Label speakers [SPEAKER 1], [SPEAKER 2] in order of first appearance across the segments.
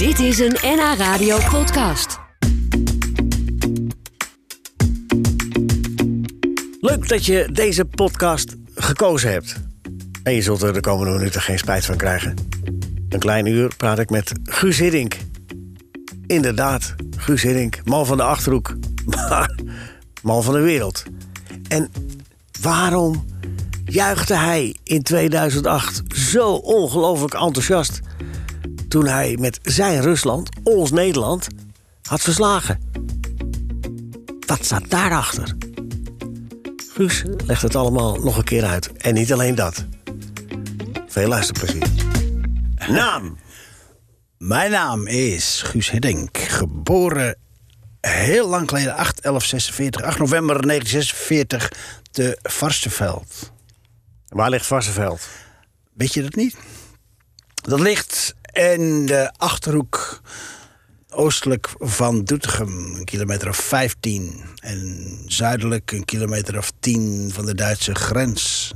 [SPEAKER 1] Dit is een NH Radio podcast.
[SPEAKER 2] Leuk dat je deze podcast gekozen hebt. En je zult er de komende minuten geen spijt van krijgen. Een klein uur praat ik met Guus Hiddink. Inderdaad, Guus Hiddink, man van de Achterhoek. Maar man van de wereld. En waarom juichte hij in 2008 zo ongelooflijk enthousiast... toen hij met zijn Rusland, ons Nederland, had verslagen? Wat staat daarachter? Guus legt het allemaal nog een keer uit. En niet alleen dat. Veel luisterplezier. Naam.
[SPEAKER 3] Mijn naam is Guus Hiddink, geboren heel lang geleden, 8, 11, 46, 8 november 1946, te Varstenveld.
[SPEAKER 2] Waar ligt Varsenveld?
[SPEAKER 3] Weet je dat niet? Dat ligt in de achterhoek oostelijk van Doetinchem, een kilometer of 15. En zuidelijk een kilometer of 10 van de Duitse grens.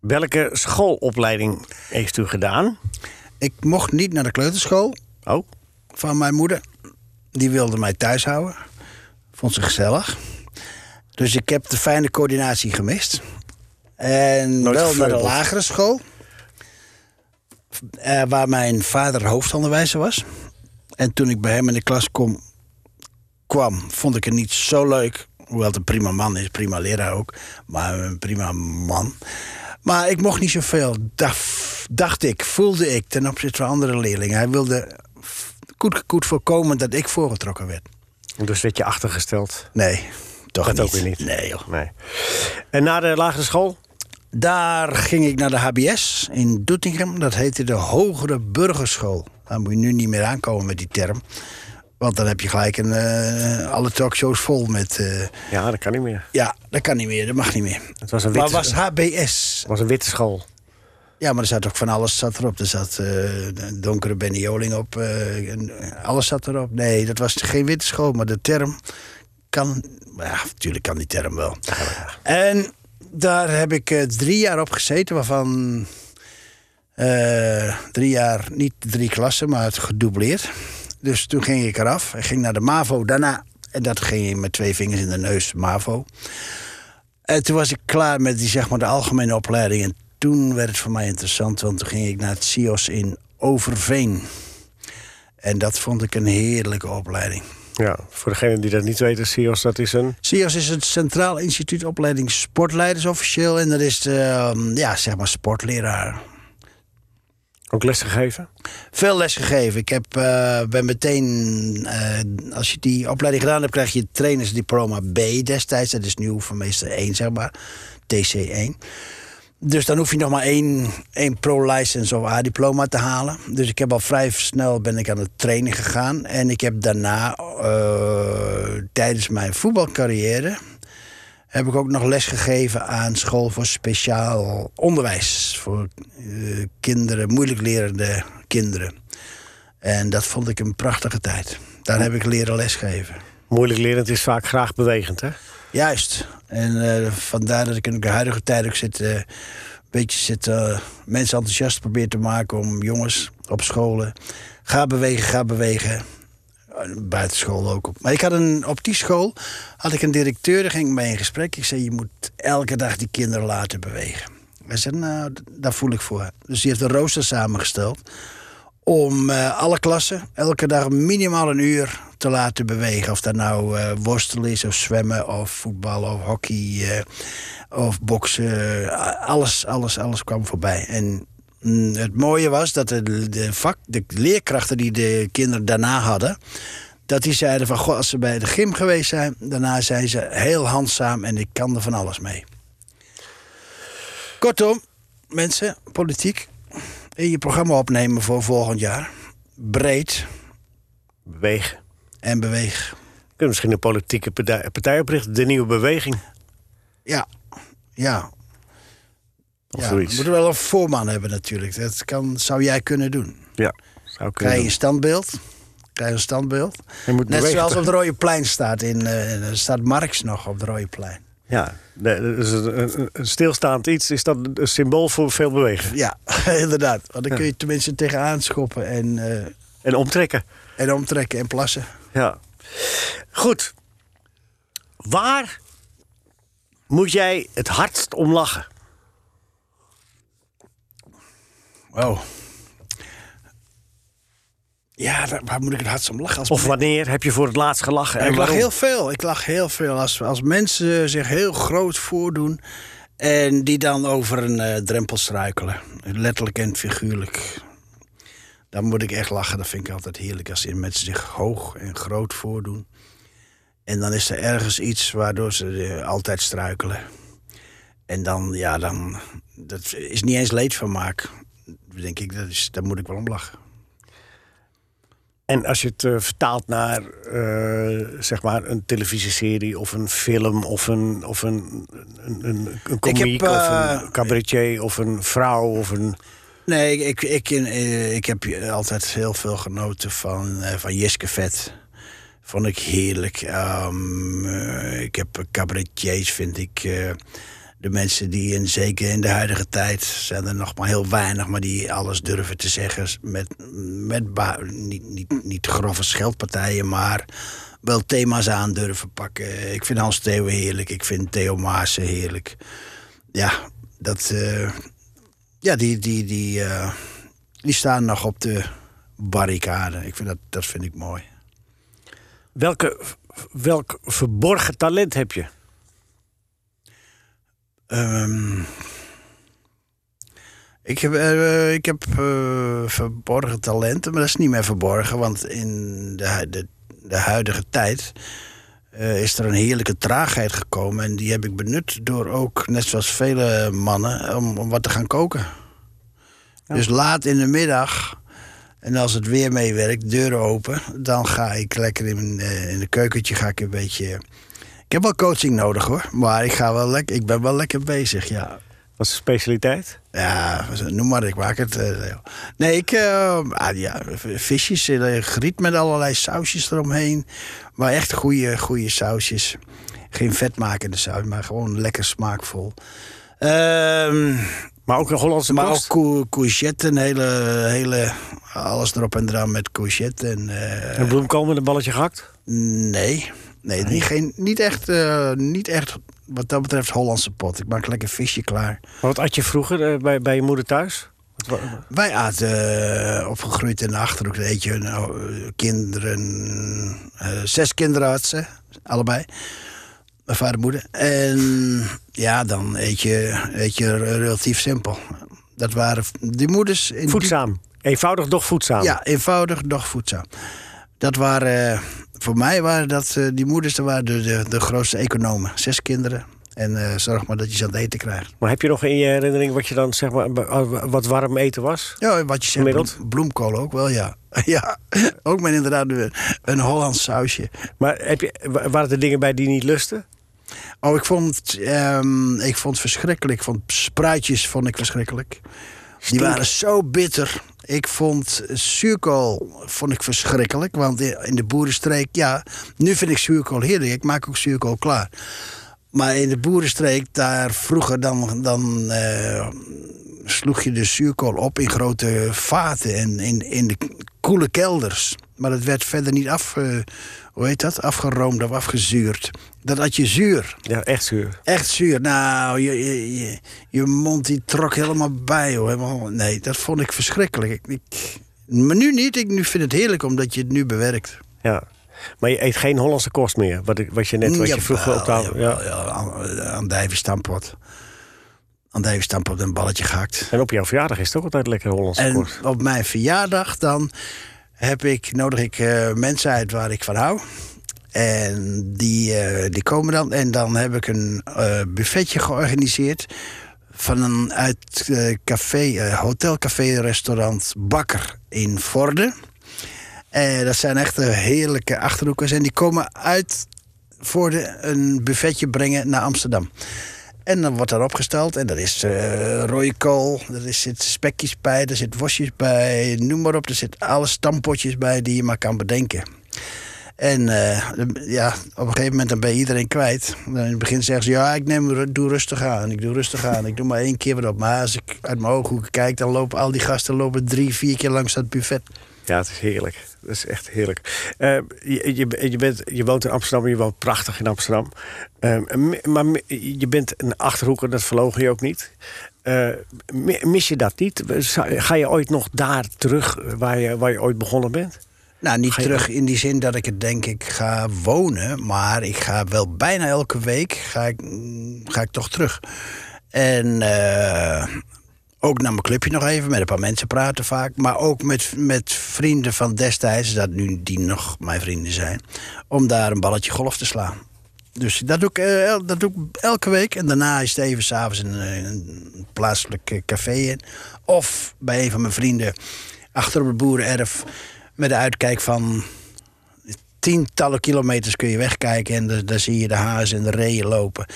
[SPEAKER 2] Welke schoolopleiding heeft u gedaan?
[SPEAKER 3] Ik mocht niet naar de kleuterschool
[SPEAKER 2] Oh,
[SPEAKER 3] van mijn moeder. Die wilde mij thuis houden. Vond ze gezellig. Dus ik heb de fijne coördinatie gemist. En
[SPEAKER 2] Nooit
[SPEAKER 3] wel naar de lagere school. Eh, waar mijn vader hoofdonderwijzer was. En toen ik bij hem in de klas kom, kwam, vond ik het niet zo leuk. Hoewel het een prima man is, prima leraar ook. Maar een prima man. Maar ik mocht niet zoveel, dacht, dacht ik, voelde ik ten opzichte van andere leerlingen. Hij wilde goed, goed voorkomen dat ik voorgetrokken werd.
[SPEAKER 2] dus werd je achtergesteld.
[SPEAKER 3] Nee, toch
[SPEAKER 2] Dat
[SPEAKER 3] niet.
[SPEAKER 2] ook weer niet.
[SPEAKER 3] Nee, joh.
[SPEAKER 2] Nee. En na de lagere school?
[SPEAKER 3] Daar ging ik naar de HBS in Doetinchem. Dat heette de Hogere Burgerschool. Daar moet je nu niet meer aankomen met die term. Want dan heb je gelijk een, eh, alle talkshows vol met... eh,
[SPEAKER 2] Ja, dat kan niet meer.
[SPEAKER 3] ja, dat kan niet meer, dat mag niet meer.
[SPEAKER 2] Het was een
[SPEAKER 3] Maar
[SPEAKER 2] witte,
[SPEAKER 3] was HBS.
[SPEAKER 2] was een witte school.
[SPEAKER 3] Ja, maar er zat ook van alles zat erop. Er zat eh, de donkere Benny Joling op. eh, en alles zat erop. Nee, dat was geen witte school, maar de term kan... Ja, natuurlijk kan die term wel. En daar heb ik eh, drie jaar op gezeten, waarvan... eh, drie jaar, niet drie klassen, maar het gedoubleerd. Dus toen ging ik eraf. Ik ging naar de MAVO daarna. En dat ging met twee vingers in de neus, MAVO. En toen was ik klaar met die, zeg maar, de algemene opleiding. En toen werd het voor mij interessant, want toen ging ik naar het CIOS in Overveen. En dat vond ik een heerlijke opleiding.
[SPEAKER 2] Ja, voor degenen die dat niet weten, CIOS, dat is een...
[SPEAKER 3] CIOS is het Centraal Instituut Opleiding Sportleiders officieel. En dat is de, ehm, ja, zeg maar sportleraar.
[SPEAKER 2] Ook lesgegeven?
[SPEAKER 3] Veel les gegeven. Ik heb, eh, ben meteen, eh, als je die opleiding gedaan hebt, krijg je trainersdiploma B destijds. Dat is nu van meester 1, zeg maar. TC1. Dus dan hoef je nog maar één, één pro-license of A-diploma te halen. Dus ik heb al vrij snel ben ik aan het trainen gegaan. En ik heb daarna, eh, tijdens mijn voetbalcarrière... heb ik ook nog les gegeven aan school voor speciaal onderwijs. Voor eh, kinderen, moeilijk lerende kinderen. En dat vond ik een prachtige tijd. Daar heb ik leren lesgeven.
[SPEAKER 2] Moeilijk lerend is vaak graag bewegend, hè?
[SPEAKER 3] Juist. En eh, vandaar dat ik in de huidige tijd ook zit... eh, een beetje zit eh, mensen enthousiast probeer te maken... om jongens op scholen... ga bewegen, ga bewegen. Buitenschool ook. Maar ik had een, op die school had ik een directeur, daar ging ik mee in gesprek. Ik zei, je moet elke dag die kinderen laten bewegen. Hij zei, nou, daar voel ik voor. Dus die heeft een rooster samengesteld om eh, alle klassen elke dag minimaal een uur te laten bewegen. Of dat nou eh, worstelen is, of zwemmen, of voetbal, of hockey, eh, of boksen. Alles, alles, alles kwam voorbij. En mm, het mooie was dat de, de, vak, de leerkrachten die de kinderen daarna hadden... dat die zeiden van, goh, als ze bij de gym geweest zijn... daarna zijn ze heel handzaam en ik kan er van alles mee. Kortom, mensen, politiek je programma opnemen voor volgend jaar. Breed
[SPEAKER 2] Bewegen.
[SPEAKER 3] en beweeg.
[SPEAKER 2] Je kunt misschien een politieke partij, partij oprichten, de nieuwe beweging.
[SPEAKER 3] Ja, ja.
[SPEAKER 2] Of
[SPEAKER 3] ja.
[SPEAKER 2] zoiets.
[SPEAKER 3] We moeten wel een voorman hebben natuurlijk. Dat kan, zou jij kunnen doen.
[SPEAKER 2] Ja, zou kunnen.
[SPEAKER 3] Krijg je een standbeeld. Krijg je een standbeeld.
[SPEAKER 2] Je moet
[SPEAKER 3] Net
[SPEAKER 2] bewegen,
[SPEAKER 3] zoals
[SPEAKER 2] toch?
[SPEAKER 3] op het Rode Plein staat. In, eh, staat Marx nog op het Rode Plein.
[SPEAKER 2] Ja, dus een, stilstaand iets is dat een symbool voor veel bewegen.
[SPEAKER 3] Ja, inderdaad. Want dan kun je tenminste tegenaan schoppen en, eh,
[SPEAKER 2] En omtrekken.
[SPEAKER 3] en omtrekken en plassen.
[SPEAKER 2] Ja. Goed. Waar moet jij het hardst om lachen?
[SPEAKER 3] Oh. Ja, daar- waar moet ik het hardst om lachen? Als
[SPEAKER 2] Of wanneer heb je voor het laatst gelachen? En
[SPEAKER 3] ik lach heel veel. Ik lach heel veel. Als, als mensen zich heel groot voordoen. En die dan over een eh, drempel struikelen. Letterlijk en figuurlijk. Dan moet ik echt lachen. Dat vind ik altijd heerlijk. Als mensen zich hoog en groot voordoen. En dan is er ergens iets waardoor ze eh, altijd struikelen. En dan, ja, dan. Dat is niet eens leedvermaak. Denk ik, dat is, daar moet ik wel om lachen.
[SPEAKER 2] En als je het eh, vertaalt naar eh, zeg maar een televisieserie of een film of een, of een, een, een, een komiek
[SPEAKER 3] heb,
[SPEAKER 2] of
[SPEAKER 3] eh,
[SPEAKER 2] een cabaretier of een vrouw of een...
[SPEAKER 3] Nee, ik, ik, ik, eh, ik heb altijd heel veel genoten van, eh, van Jiske Vet. Vond ik heerlijk. Ehm, eh, ik heb cabaretiers, vind ik. De mensen die, in, zeker in de huidige tijd, zijn er nog maar heel weinig, maar die alles durven te zeggen. Met, met niet, niet, niet grove scheldpartijen, maar wel thema's aan durven pakken. Ik vind Hans Theo heerlijk. Ik vind Theo Maassen heerlijk. Ja, dat. eh, ja, die, die, die, eh, die staan nog op de barricade. Ik vind dat, dat vind ik mooi.
[SPEAKER 2] Welke, welk verborgen talent heb je?
[SPEAKER 3] Ehm, ik heb, eh, ik heb eh, verborgen talenten, maar dat is niet meer verborgen. Want in de, de, de huidige tijd eh, is er een heerlijke traagheid gekomen. En die heb ik benut door ook, net zoals vele mannen, om, om wat te gaan koken. Dus laat in de middag, en als het weer meewerkt, deuren open... dan ga ik lekker in, in de keukentje ga ik een beetje... Ik heb wel coaching nodig hoor, maar ik, ga wel lekker, ik ben wel lekker bezig, ja.
[SPEAKER 2] Wat is de specialiteit?
[SPEAKER 3] Ja, noem maar, ik maak het. Leo. nee, ik. eh, ah, ja, visjes, eh, griet met allerlei sausjes eromheen. Maar echt goede, goede sausjes. Geen vetmakende saus, maar gewoon lekker smaakvol. Ehm,
[SPEAKER 2] Maar ook een Hollandse
[SPEAKER 3] maar
[SPEAKER 2] kost?
[SPEAKER 3] ook cour- courgette, een hele, hele. Alles erop en eraan met courgette. En,
[SPEAKER 2] Een bloemkool met een balletje gehakt?
[SPEAKER 3] nee, nee, Niet, geen, niet, echt, eh, niet echt wat dat betreft Hollandse pot. Ik maak lekker visje klaar.
[SPEAKER 2] Maar wat at je vroeger eh, bij, bij je moeder thuis?
[SPEAKER 3] Wij aten eh, opgegroeid in de Achterhoek. Eet je nou, kinderen... zes kinderen had ze, allebei. Mijn vader en moeder. En ja, dan eet je, eet je relatief simpel. Dat waren die moeders... In die-
[SPEAKER 2] Voedzaam. Eenvoudig, doch voedzaam.
[SPEAKER 3] ja, eenvoudig, doch voedzaam. Dat waren... voor mij waren dat... eh, die moeders dat waren de, de, de grootste economen. Zes kinderen. En eh, zorg maar dat je ze aan het eten krijgt.
[SPEAKER 2] Maar heb je nog in je herinnering wat je dan zeg maar wat warm eten was?
[SPEAKER 3] Ja, wat je zegt, bloemkool ook wel, ja. ja, ook met inderdaad een, een Hollands sausje.
[SPEAKER 2] Maar heb je, wa- waren er dingen bij die niet lusten?
[SPEAKER 3] Oh, ik vond, ehm, ik vond het verschrikkelijk. Ik vond spruitjes vond ik verschrikkelijk. Die waren zo bitter. Ik vond zuurkool vond ik verschrikkelijk. Want in de boerenstreek, ja, nu vind ik zuurkool heerlijk. Ik maak ook zuurkool klaar. Maar in de boerenstreek, daar vroeger dan, dan eh, sloeg je de zuurkool op in grote vaten en in, in de koele kelders. Maar het werd verder niet af, hoe heet dat? afgeroomd of afgezuurd. Dat had je zuur.
[SPEAKER 2] Ja, echt zuur.
[SPEAKER 3] Echt zuur. Nou, je, je, je, je mond die trok helemaal bij. Hoor. Helemaal, nee, dat vond ik verschrikkelijk. Ik, ik- maar nu niet. Ik nu vind het heerlijk omdat je het nu bewerkt.
[SPEAKER 2] Ja. Maar je eet geen Hollandse kost meer. Wat, wat je net wat je vroeger op tafel.
[SPEAKER 3] Ja,
[SPEAKER 2] Ja.
[SPEAKER 3] ja, aan, aan dijvenstampot. Aan dijvenstampot een balletje gehakt.
[SPEAKER 2] En op jouw verjaardag is het ook altijd lekker Hollandse
[SPEAKER 3] En
[SPEAKER 2] kost.
[SPEAKER 3] op mijn verjaardag dan heb ik, nodig ik eh, mensen uit waar ik van hou. En die, eh, die komen dan. En dan heb ik een eh, buffetje georganiseerd. Van een uit café, hotelcafé, restaurant Bakker in Vorden. Eh, dat zijn echt heerlijke achterhoekers. En die komen uit Vorden een buffetje brengen naar Amsterdam. En dan wordt daar opgesteld. En er is eh rode kool, er zit spekjes bij, er zit worstjes bij, noem maar op. Er zit alle stampotjes bij die je maar kan bedenken. En uh, ja, op een gegeven moment dan ben je iedereen kwijt. Dan in het begin zeggen ze, ja, ik neem, doe rustig aan. Ik doe rustig aan. Ik doe maar één keer wat op. Maar als ik uit mijn ooghoeken kijk, dan lopen al die gasten lopen drie, vier keer langs dat buffet.
[SPEAKER 2] Ja, het is heerlijk. Dat is echt heerlijk. Uh, je, je, je, bent, je woont in Amsterdam je woont prachtig in Amsterdam. Uh, maar je bent een achterhoeker, dat verlogen je ook niet. Uh, mis je dat niet? Ga je ooit nog daar terug waar je, waar je ooit begonnen bent?
[SPEAKER 3] Nou, niet terug in die zin dat ik het denk ik ga wonen. Maar ik ga wel bijna elke week ga ik, ga ik toch terug. En uh, ook naar mijn clubje nog even, met een paar mensen praten vaak. Maar ook met, met vrienden van destijds, dat nu die nog mijn vrienden zijn. Om daar een balletje golf te slaan. Dus dat doe, ik, uh, dat doe ik elke week. En daarna is het even s'avonds een, een plaatselijk café in. Of bij een van mijn vrienden achter op het boerenerf met de uitkijk van tientallen kilometers kun je wegkijken en daar zie je de hazen en de reeën lopen.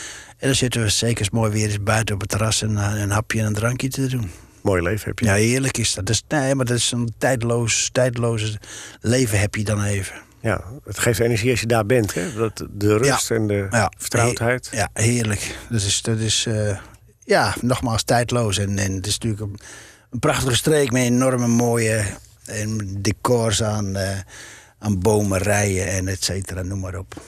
[SPEAKER 3] En dan zitten we zeker mooi weer eens buiten op het terras en eh, een hapje en een drankje te doen.
[SPEAKER 2] Mooi leven heb je.
[SPEAKER 3] Ja, heerlijk is dat. Dus, nee, maar dat is een tijdloos, tijdloze leven heb je dan even.
[SPEAKER 2] Ja, het geeft energie als je daar bent. Hè? Dat, de rust en de ja, vertrouwdheid.
[SPEAKER 3] Ja, heerlijk. Dat is, dat is uh, ja, nogmaals tijdloos. En, en het is natuurlijk een, een prachtige streek met enorme mooie en decors aan, uh, aan bomen, rijen en et cetera, noem maar op.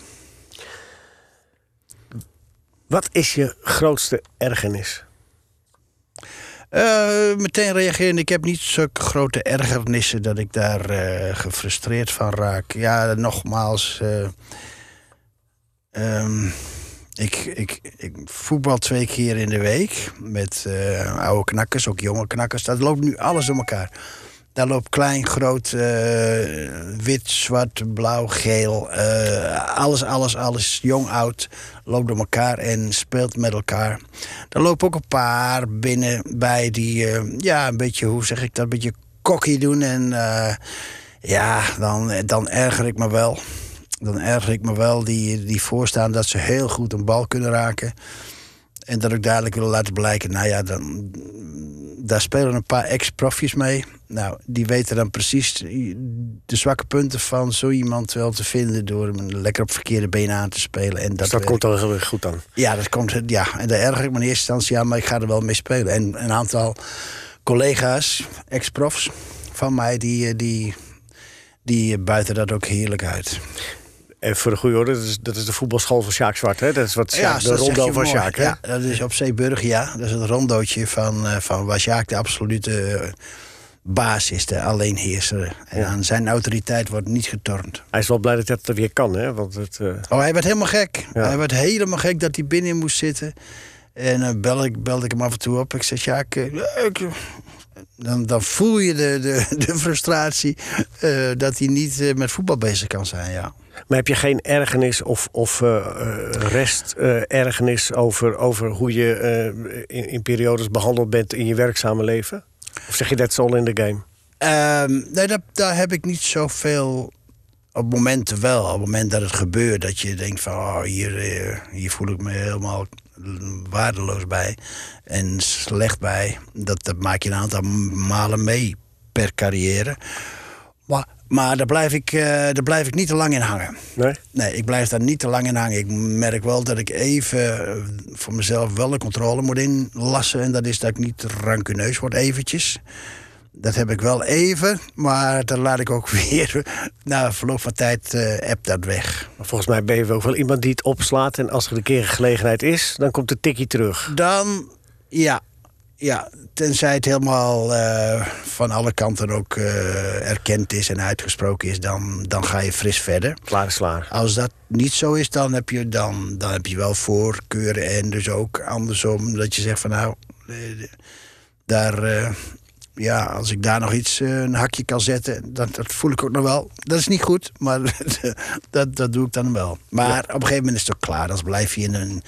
[SPEAKER 2] Wat is je grootste ergernis?
[SPEAKER 3] Uh, meteen reageren. Ik heb niet zulke grote ergernissen dat ik daar uh, gefrustreerd van raak. Ja, nogmaals. Uh, um, ik, ik, ik, voetbal twee keer in de week met oude knakkers, ook jonge knakkers. Dat loopt nu alles door elkaar. Daar loopt klein, groot, uh, wit, zwart, blauw, geel. Uh, alles, alles, alles, jong, oud, loopt door elkaar en speelt met elkaar. Er lopen ook een paar binnen bij die, uh, ja, een beetje, hoe zeg ik dat, een beetje kokkie doen. En ja, dan, dan erger ik me wel. Dan erger ik me wel die, die voorstaan dat ze heel goed een bal kunnen raken. En dat ik duidelijk wil laten blijken, nou ja, dan, daar spelen een paar ex-profjes mee. Nou, die weten dan precies de zwakke punten van zo iemand wel te vinden door hem lekker op verkeerde benen aan te spelen. En dat,
[SPEAKER 2] dus dat komt dan heel erg goed dan?
[SPEAKER 3] Ja, dat komt, ja, en daar erger ik me in eerste instantie aan, maar ik ga er wel mee spelen. En een aantal collega's, ex-profs van mij, die, die, die buiten dat ook heerlijk uit.
[SPEAKER 2] En voor de goede orde, dat is, dat is de voetbalschool van Sjaak Zwart, hè? Dat is wat Sjaak, ja, de rondo van Sjaak, hè?
[SPEAKER 3] Ja, dat is op Zeeburg, ja. Dat is het rondootje van, uh, van waar Sjaak de absolute uh, baas is, de alleenheerser. En ja. aan zijn autoriteit wordt niet getornd.
[SPEAKER 2] Hij is wel blij dat dat weer kan, hè? Want het, uh...
[SPEAKER 3] Oh, hij werd helemaal gek. Ja. Hij werd helemaal gek dat hij binnen moest zitten. En uh, bel ik, belde ik hem af en toe op. Ik zei, Sjaak, ik, dan, dan voel je de, de, de frustratie dat hij niet met voetbal bezig kan zijn, ja.
[SPEAKER 2] Maar heb je geen ergernis of, of uh, rest uh, ergernis over, over hoe je in, in, periodes behandeld bent in je werkzame leven? Of zeg je dat all in the game?
[SPEAKER 3] Um, nee, daar heb ik niet zoveel. Op momenten wel. Op het moment dat het gebeurt, dat je denkt van oh, hier, hier voel ik me helemaal waardeloos bij en slecht bij. Dat, dat maak je een aantal malen mee per carrière. Maar maar daar blijf, ik, uh, daar blijf ik niet te lang in hangen.
[SPEAKER 2] Nee?
[SPEAKER 3] Nee, ik blijf daar niet te lang in hangen. Ik merk wel dat ik even uh, voor mezelf wel de controle moet inlassen. En dat is dat ik niet rancuneus word eventjes. Dat heb ik wel even, maar dan laat ik ook weer... na verloop van tijd uh, app dat weg.
[SPEAKER 2] Maar volgens mij ben je ook wel iemand die het opslaat... en als er een keer een gelegenheid is, dan komt de tikkie terug.
[SPEAKER 3] Dan, ja, ja, tenzij het helemaal uh, van alle kanten ook uh, erkend is en uitgesproken is, dan, dan ga je fris verder.
[SPEAKER 2] Klaar is klaar.
[SPEAKER 3] Als dat niet zo is, dan heb je, dan, dan heb je wel voorkeuren en dus ook andersom dat je zegt van nou, eh, daar, uh, ja, als ik daar nog iets, een hakje kan zetten, dat, dat voel ik ook nog wel. Dat is niet goed, maar dat, dat doe ik dan wel. Maar ja. op een gegeven moment is het ook klaar. Dan blijf je in een,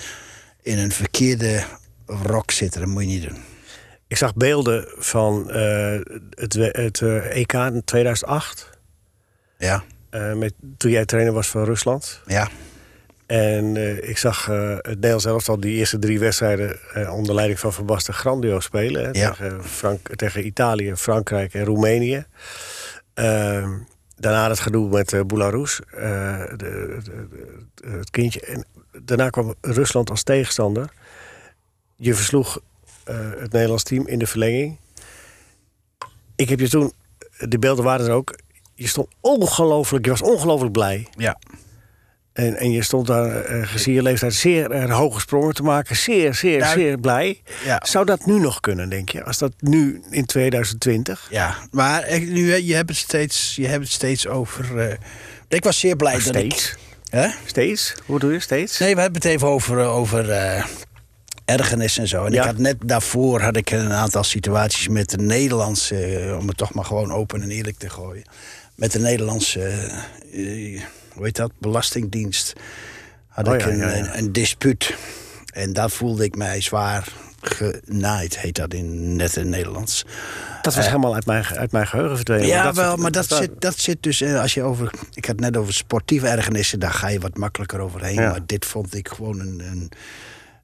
[SPEAKER 3] in een verkeerde rok zitten. Dat moet je niet doen.
[SPEAKER 2] Ik zag beelden van uh, het, het uh, EK in 2008.
[SPEAKER 3] Ja.
[SPEAKER 2] Uh, met, toen jij trainer was van Rusland.
[SPEAKER 3] Ja.
[SPEAKER 2] En ik zag het Nederlands elftal die eerste drie wedstrijden onder leiding van Van Basten grandioos spelen. Hè,
[SPEAKER 3] ja.
[SPEAKER 2] tegen, Frank, tegen Italië, Frankrijk en Roemenië. Ehm, daarna het gedoe met Belarus, de, de, de, het kindje. En daarna kwam Rusland als tegenstander. Je versloeg het Nederlands team in de verlenging. Ik heb je toen, de beelden waren er ook. Je stond ongelooflijk, je was ongelooflijk blij.
[SPEAKER 3] Ja.
[SPEAKER 2] En, en je stond daar, uh, gezien je leeftijd, zeer uh, hoge sprongen te maken. Zeer, zeer,
[SPEAKER 3] Nou,
[SPEAKER 2] zeer blij.
[SPEAKER 3] Ja.
[SPEAKER 2] Zou dat nu nog kunnen, denk je? Als dat nu in 2020...
[SPEAKER 3] Ja, maar nu, je hebt het steeds, je hebt het steeds over. eh, ik was zeer blij
[SPEAKER 2] Maar
[SPEAKER 3] dat
[SPEAKER 2] steeds?
[SPEAKER 3] ik. Hè?
[SPEAKER 2] Steeds? Hoe doe je steeds?
[SPEAKER 3] Nee, we hebben het even over, eh, over eh, ergernis en zo. En
[SPEAKER 2] Ja.
[SPEAKER 3] ik had net daarvoor had ik een aantal situaties met de Nederlandse, eh, om het toch maar gewoon open en eerlijk te gooien. Met de Nederlandse, eh, eh, hoe heet dat, Belastingdienst. Had
[SPEAKER 2] Oh
[SPEAKER 3] ik
[SPEAKER 2] ja,
[SPEAKER 3] een,
[SPEAKER 2] ja, ja.
[SPEAKER 3] Een, een dispuut. En daar voelde ik mij zwaar genaaid, heet dat in net in Nederlands.
[SPEAKER 2] Dat was helemaal uit mijn, uit mijn geheugen verdwenen.
[SPEAKER 3] Ja,
[SPEAKER 2] dat
[SPEAKER 3] wel,
[SPEAKER 2] soort-
[SPEAKER 3] maar dat, zit, dat zit dus eh, als je over. Ik had net over sportieve ergernissen, daar ga je wat makkelijker overheen. Maar dit vond ik gewoon een, een,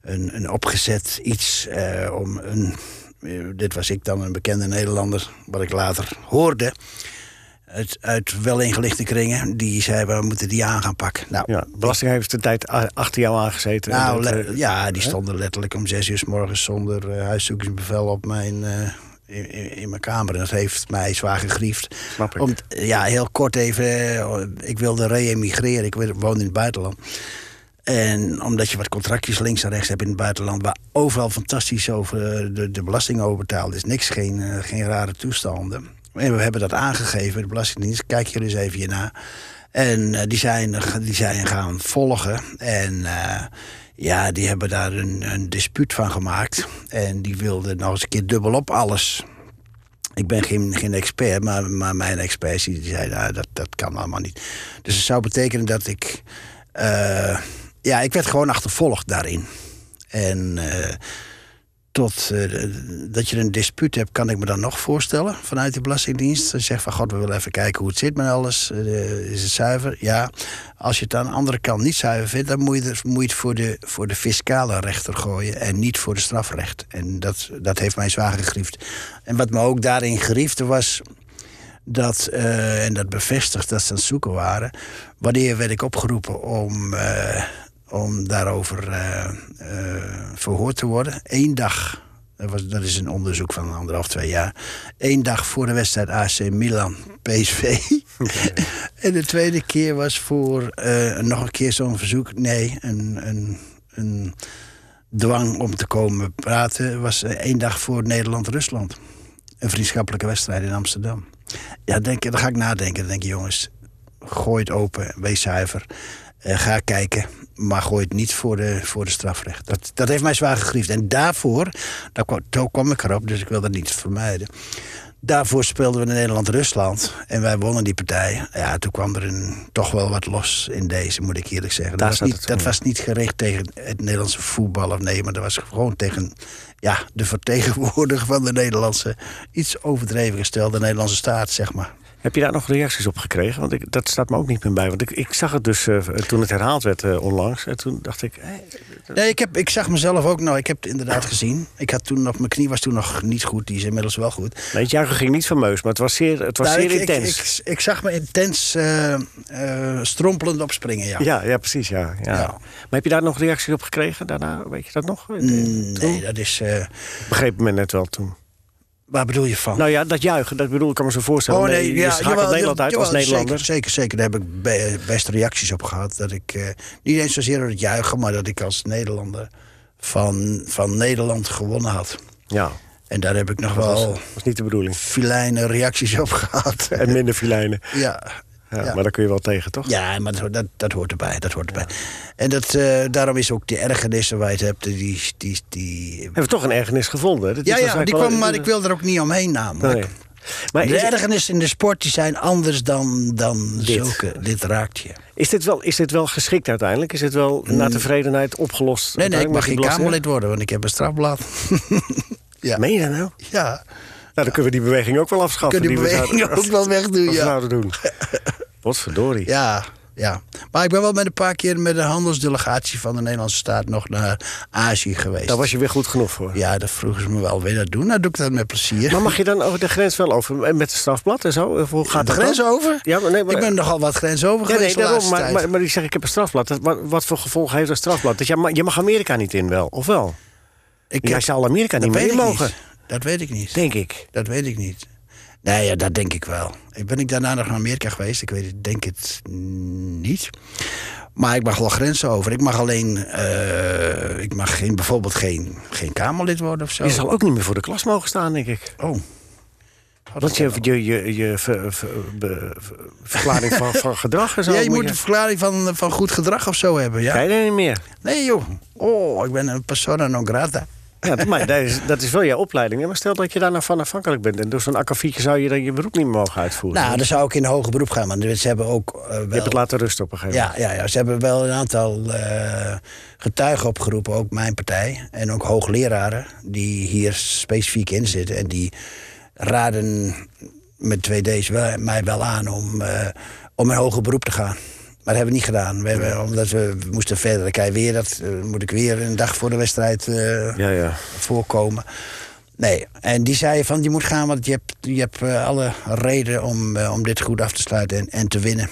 [SPEAKER 3] een, een opgezet iets eh, om een. eh, dit was ik dan, een bekende Nederlander, wat ik later hoorde. Uit, uit wel ingelichte kringen, die zei: we moeten die aan gaan pakken. Nou,
[SPEAKER 2] Ja, belasting heeft de tijd achter jou aangezeten.
[SPEAKER 3] nou,
[SPEAKER 2] Dat, eh,
[SPEAKER 3] ja, die stonden letterlijk om zes uur s morgens zonder huiszoekingsbevel op mijn, in, in- in mijn kamer. En dat heeft mij zwaar gegriefd. Om, ja, heel kort even. Ik wilde re-emigreren. Ik woonde in het buitenland. En omdat je wat contractjes links en rechts hebt in het buitenland... waar overal fantastisch over de, de belasting over betaald is. Niks, geen, eh, geen rare toestanden. En we hebben dat aangegeven, de Belastingdienst. Kijk jullie eens even hierna. En eh, die, zijn, die zijn gaan volgen. En eh, ja, die hebben daar een, een dispuut van gemaakt. En die wilden nog eens een keer dubbelop alles. Ik ben geen, geen expert, maar, maar mijn experts die zeiden nou, dat, dat kan allemaal niet. Dus het zou betekenen dat ik. Ja, ik werd gewoon achtervolgd daarin. En eh, tot eh, dat je een dispuut hebt, kan ik me dan nog voorstellen vanuit de Belastingdienst. Ze zegt van god, we willen even kijken hoe het zit met alles. Eh, is het zuiver? Ja. Als je het aan de andere kant niet zuiver vindt, dan moet je, het- moet het voor de, voor de fiscale rechter gooien en niet voor de strafrecht. En dat, dat heeft mij zwaar gegriefd. En wat me ook daarin griefde was dat, en dat bevestigt dat ze aan het zoeken waren. Wanneer werd ik opgeroepen om, om daarover eh, eh, verhoord te worden? Eén dag. Dat, was, dat is een onderzoek van anderhalf, twee jaar. Eén dag voor de wedstrijd AC Milan PSV. en de tweede keer was voor eh, nog een keer zo'n verzoek. Nee, een, een, een dwang om te komen praten was één dag voor Nederland-Rusland. Een vriendschappelijke wedstrijd in Amsterdam. Ja, denk, dan ga ik nadenken. Dan denk ik, jongens, gooi het open, wees zuiver. Eh, ga kijken, maar gooi het niet voor de, voor de strafrecht. Dat, dat heeft mij zwaar gegriefd. En daarvoor, daar kwam, toen kwam ik erop, dus ik wil dat niet vermijden. Daarvoor speelden we in Nederland-Rusland. En wij wonnen die partij. Ja, toen kwam er een, toch wel wat los in deze, moet ik eerlijk zeggen.
[SPEAKER 2] Daar
[SPEAKER 3] Dat, was niet, dat was niet gericht tegen het Nederlandse voetbal of nee, maar dat was gewoon tegen ja, de vertegenwoordiger van de Nederlandse, iets overdreven gestelde Nederlandse staat, zeg maar.
[SPEAKER 2] Heb je daar nog reacties op gekregen? Want ik, dat staat me ook niet meer bij. Want ik, ik zag het dus eh, toen het herhaald werd eh, onlangs. En toen dacht ik... hé,
[SPEAKER 3] Nee, ik, heb, ik zag mezelf ook, nou, ik heb het inderdaad gezien. Ik had toen nog, mijn knie was toen nog niet goed, die is inmiddels wel goed.
[SPEAKER 2] nee, het juichen ging niet fameus, maar het was zeer, het was
[SPEAKER 3] Nou,
[SPEAKER 2] zeer
[SPEAKER 3] ik,
[SPEAKER 2] intens.
[SPEAKER 3] ik, ik zag me intens eh, eh, strompelend opspringen, ja.
[SPEAKER 2] ja, ja, precies. Ja, ja.
[SPEAKER 3] Ja.
[SPEAKER 2] Maar heb je daar nog reacties op gekregen daarna? Weet je dat nog?
[SPEAKER 3] Mm, Nee, dat is. eh,
[SPEAKER 2] Begreep men net wel toen.
[SPEAKER 3] Waar bedoel je van?
[SPEAKER 2] Nou ja, dat juichen, dat bedoel ik kan me zo voorstellen. Nee, je schakelt
[SPEAKER 3] jawel,
[SPEAKER 2] Nederland uit als Nederlander.
[SPEAKER 3] Zeker, zeker, zeker. Daar heb ik be- best reacties op gehad. Dat ik, eh, niet eens zozeer door het juichen, maar dat ik als Nederlander van, van Nederland gewonnen had.
[SPEAKER 2] Ja,
[SPEAKER 3] En daar heb ik nog
[SPEAKER 2] dat was,
[SPEAKER 3] wel
[SPEAKER 2] was niet de bedoeling.
[SPEAKER 3] filijne reacties op gehad.
[SPEAKER 2] En minder filijnen.
[SPEAKER 3] ja.
[SPEAKER 2] Ja,
[SPEAKER 3] Ja.
[SPEAKER 2] Maar daar kun je wel tegen, toch?
[SPEAKER 3] Ja, maar dat, dat, hoort erbij. Dat hoort erbij. En dat, eh, daarom is ook die ergernissen waar je het hebt, die, die, die,
[SPEAKER 2] Hebben we toch een ergernis gevonden? hè? Dat is
[SPEAKER 3] ja, ja, die kwam, maar ik wil er ook niet omheen namelijk.
[SPEAKER 2] Nee. Maar
[SPEAKER 3] De
[SPEAKER 2] is,
[SPEAKER 3] ergernissen in de sport die zijn anders dan, dan
[SPEAKER 2] Dit.
[SPEAKER 3] zulke. Dit raakt je.
[SPEAKER 2] is, dit wel, is dit wel geschikt uiteindelijk? Is dit wel naar tevredenheid opgelost?
[SPEAKER 3] Mm. Nee, nee, ik mag geen Kamerlid worden, want ik heb een strafblad. ja.
[SPEAKER 2] Meen je dat nou?
[SPEAKER 3] ja,
[SPEAKER 2] Nou, dan kunnen we die beweging ook wel afschaffen.
[SPEAKER 3] kun je die
[SPEAKER 2] we
[SPEAKER 3] beweging
[SPEAKER 2] zouden-
[SPEAKER 3] ook wel wegdoen,
[SPEAKER 2] wat we
[SPEAKER 3] ja.
[SPEAKER 2] zouden doen. Wat verdorie.
[SPEAKER 3] Ja, ja. Maar ik ben wel met een paar keer met de handelsdelegatie van de Nederlandse staat nog naar Azië geweest.
[SPEAKER 2] Daar was je weer goed genoeg voor.
[SPEAKER 3] Ja, dat vroegen ze me wel. Wil je dat doen? Nou, doe ik dat met plezier.
[SPEAKER 2] Maar mag je dan over de grens wel over en met het strafblad en zo? Of Hoe gaat
[SPEAKER 3] de
[SPEAKER 2] dat
[SPEAKER 3] grens
[SPEAKER 2] dan?
[SPEAKER 3] over?
[SPEAKER 2] Ja, maar nee, maar,
[SPEAKER 3] Ik ben nogal wat grens over
[SPEAKER 2] nee, nee,
[SPEAKER 3] geweest de
[SPEAKER 2] daarom, maar, maar, maar die zeg ik heb een strafblad. Dat- Wat, wat voor gevolgen heeft dat strafblad? Dat je, je mag Amerika niet in wel, of wel?
[SPEAKER 3] ik heb-
[SPEAKER 2] zal Amerika niet meer
[SPEAKER 3] ik
[SPEAKER 2] mogen,
[SPEAKER 3] niet. Dat weet ik niet.
[SPEAKER 2] denk ik.
[SPEAKER 3] Dat weet ik niet. Nee, ja, dat denk ik wel. Ben ik daarna nog naar Amerika geweest? Ik weet het, denk het niet. Maar ik mag wel grenzen over. Ik mag alleen, eh, ik mag geen, bijvoorbeeld geen, geen Kamerlid worden of zo.
[SPEAKER 2] Je zal ook niet meer voor de klas mogen staan, denk ik.
[SPEAKER 3] Oh,
[SPEAKER 2] Want je, je, je, je ver- ver- be- ver- verklaring van, van gedrag en zo.
[SPEAKER 3] ja, je moet een verklaring van, van goed gedrag of zo hebben. Ja?
[SPEAKER 2] Krijg je niet meer.
[SPEAKER 3] Nee joh. Oh, ik ben een persona non grata.
[SPEAKER 2] Ja, maar dat is, dat is wel je opleiding. Maar stel dat je daar nou van afhankelijk bent. En door zo'n akkefietje zou je dan je beroep niet meer mogen uitvoeren.
[SPEAKER 3] Nou, dan zou ik in een hoger beroep gaan. Maar ze hebben ook eh,
[SPEAKER 2] je hebt het laten rusten op een gegeven moment.
[SPEAKER 3] Ja, ja, ja, ze hebben wel een aantal eh, getuigen opgeroepen, ook mijn partij. En ook hoogleraren die hier specifiek in zitten. En die raden met twee D's wel, mij wel aan om, eh, om in hoger beroep te gaan. Maar dat hebben we niet gedaan. We hebben, omdat we, we moesten verder. Dan je weer dat, eh, moet ik weer een dag voor de wedstrijd eh,
[SPEAKER 2] Ja, ja.
[SPEAKER 3] voorkomen. Nee, en die zei van je moet gaan, want je hebt, je hebt eh, alle reden om, om dit goed af te sluiten en, en te winnen.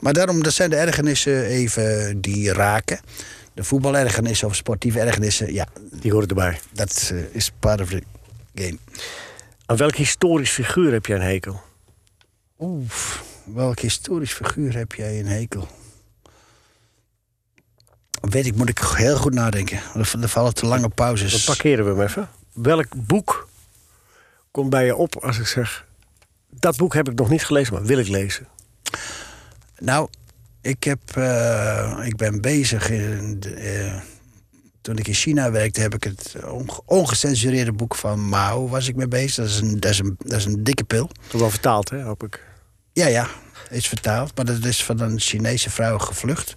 [SPEAKER 3] Maar daarom, dat zijn de ergernissen even die raken. De voetbalergernissen of sportieve ergernissen, ja,
[SPEAKER 2] Die horen erbij.
[SPEAKER 3] dat is part of the game.
[SPEAKER 2] Aan welk historisch figuur heb jij een hekel?
[SPEAKER 3] Oeh, welk historisch figuur heb jij een hekel? Weet ik, moet ik heel goed nadenken. Er vallen te lange pauzes.
[SPEAKER 2] Dan parkeren we hem even. Welk boek komt bij je op als ik zeg... dat boek heb ik nog niet gelezen, maar wil ik lezen?
[SPEAKER 3] Nou, ik, heb, eh, ik ben bezig. In de, eh, toen ik in China werkte, heb ik het onge- ongecensureerde boek van Mao was ik mee bezig. Dat is een, dat is een, dat is een dikke pil.
[SPEAKER 2] Dat wel vertaald, hè, hoop ik.
[SPEAKER 3] Ja, ja, is vertaald. Maar dat is van een Chinese vrouw gevlucht.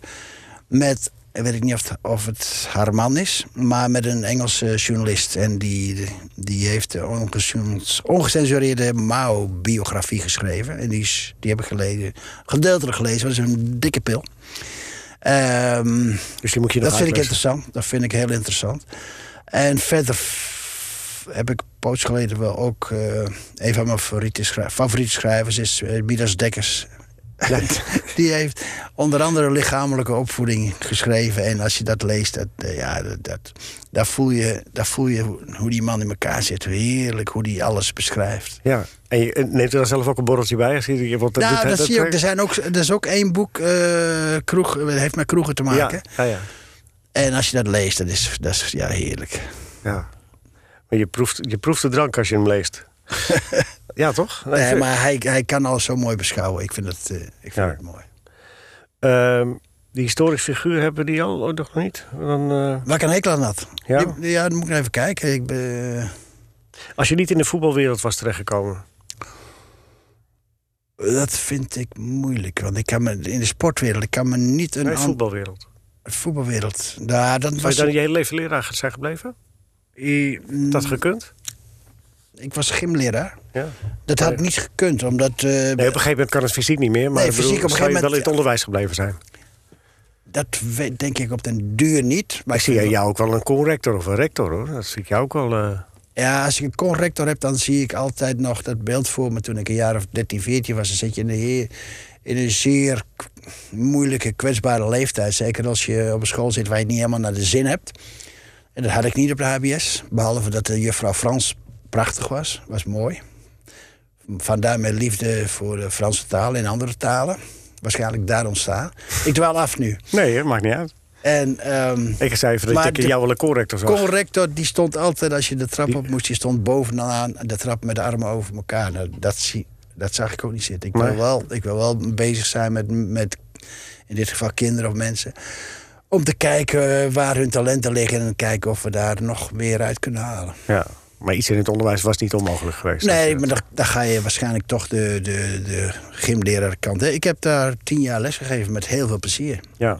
[SPEAKER 3] Met, weet ik niet of het, of het haar man is, maar met een Engelse journalist. En die, die heeft de onge- ongecensureerde Mao-biografie geschreven. En die, is, die heb ik gelezen, gedeeltelijk gelezen. Dat is een dikke pil. Ehm,
[SPEAKER 2] Dus die moet je
[SPEAKER 3] dat vind ik interessant. Dat vind ik heel interessant. En verder heb ik poos geleden wel ook... eh, een van mijn favoriete, schrij- favoriete schrijvers is uh, Midas Dekkers. Die heeft onder andere lichamelijke opvoeding geschreven. En als je dat leest, dat, eh, ja, dat, dat, daar, voel je, daar voel je hoe, hoe die man in elkaar zit. Heerlijk hoe die alles beschrijft.
[SPEAKER 2] Ja, en je neemt er dan zelf ook een borreltje bij? Als je, want dat
[SPEAKER 3] nou, dat zie je ook. Er, zijn ook, er is ook één boek, eh, kroeg, heeft met kroegen te maken.
[SPEAKER 2] Ja, ja, ja.
[SPEAKER 3] En als je dat leest, dat is, dat is ja, heerlijk.
[SPEAKER 2] ja. Maar je proeft, je proeft de drank als je hem leest. ja, toch? Nee,
[SPEAKER 3] maar hij, hij kan alles zo mooi beschouwen. Ik vind het, eh, ik vind
[SPEAKER 2] Ja.
[SPEAKER 3] het mooi.
[SPEAKER 2] Ehm, die historisch figuur hebben die al oh, nog niet? Dan, eh,
[SPEAKER 3] Waar ik een hekel aan had?
[SPEAKER 2] Ja?
[SPEAKER 3] Die- ja, dan moet ik even kijken. Ik ben,
[SPEAKER 2] als je niet in de voetbalwereld was terechtgekomen.
[SPEAKER 3] dat vind ik moeilijk. Want ik kan me, in de sportwereld, ik kan me niet een
[SPEAKER 2] Nee, voetbalwereld.
[SPEAKER 3] voetbalwereld. Nou, dan was
[SPEAKER 2] je dan
[SPEAKER 3] ik,
[SPEAKER 2] je hele leven leraar zijn gebleven? Dat gekund?
[SPEAKER 3] ik was gymleraar.
[SPEAKER 2] Ja.
[SPEAKER 3] Dat had
[SPEAKER 2] Nee.
[SPEAKER 3] niet gekund, omdat... eh,
[SPEAKER 2] Nee, op een gegeven moment kan het fysiek niet meer. Maar
[SPEAKER 3] Nee,
[SPEAKER 2] ik bedoel,
[SPEAKER 3] fysiek op een
[SPEAKER 2] zou je
[SPEAKER 3] gegeven
[SPEAKER 2] wel in
[SPEAKER 3] moment-
[SPEAKER 2] het onderwijs gebleven zijn.
[SPEAKER 3] Dat weet, denk ik op den duur niet. Maar
[SPEAKER 2] ik zie jou ook wel een conrector of een rector hoor. Dat zie ik jou ook wel. eh,
[SPEAKER 3] Ja, als ik een corrector heb, dan zie ik altijd nog dat beeld voor me. Toen ik een jaar of 13, 14 was, dan zit je in, de in een zeer moeilijke, kwetsbare leeftijd. Zeker als je op een school zit waar je het niet helemaal naar de zin hebt. En dat had ik niet op de HBS. Behalve dat de juffrouw Frans prachtig was. Was mooi. Vandaar mijn liefde voor de Franse taal en andere talen. Waarschijnlijk daar ontstaan. Ik dwaal af nu.
[SPEAKER 2] Nee, hè, maakt niet uit.
[SPEAKER 3] En ehm,
[SPEAKER 2] Ik zei even dat ik
[SPEAKER 3] de-
[SPEAKER 2] jou wel een corrector zag.
[SPEAKER 3] corrector die stond altijd, als je de trap op moest, die stond bovenaan de trap met de armen over elkaar. Nou, dat, zie, dat zag ik ook niet zitten. Ik wil,
[SPEAKER 2] Nee.
[SPEAKER 3] wel, ik wil wel bezig zijn met, met, in dit geval kinderen of mensen. Om te kijken waar hun talenten liggen en kijken of we daar nog meer uit kunnen halen.
[SPEAKER 2] Ja. Maar iets in het onderwijs was niet onmogelijk geweest.
[SPEAKER 3] Nee, maar dan, dan ga je waarschijnlijk toch de, de, de gymleraarkant. Ik heb daar tien jaar les gegeven met heel veel plezier.
[SPEAKER 2] Ja,